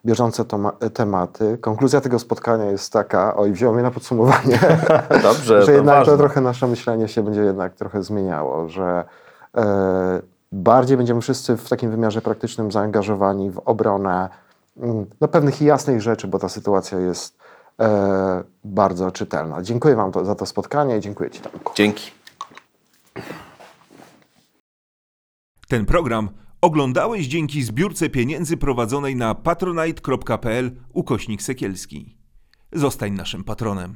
bieżące tematy. Konkluzja tego spotkania jest taka, oj, wziął mnie na podsumowanie, Dobrze, że jednak ważne. to trochę nasze myślenie się będzie jednak trochę zmieniało, że e, bardziej będziemy wszyscy w takim wymiarze praktycznym zaangażowani w obronę no, pewnych jasnych rzeczy, bo ta sytuacja jest e, bardzo czytelna. Dziękuję Wam to, za to spotkanie i dziękuję Ci, Tomku. Dzięki. Ten program oglądałeś dzięki zbiórce pieniędzy prowadzonej na patronite.pl ukośnik sekielski. Zostań naszym patronem.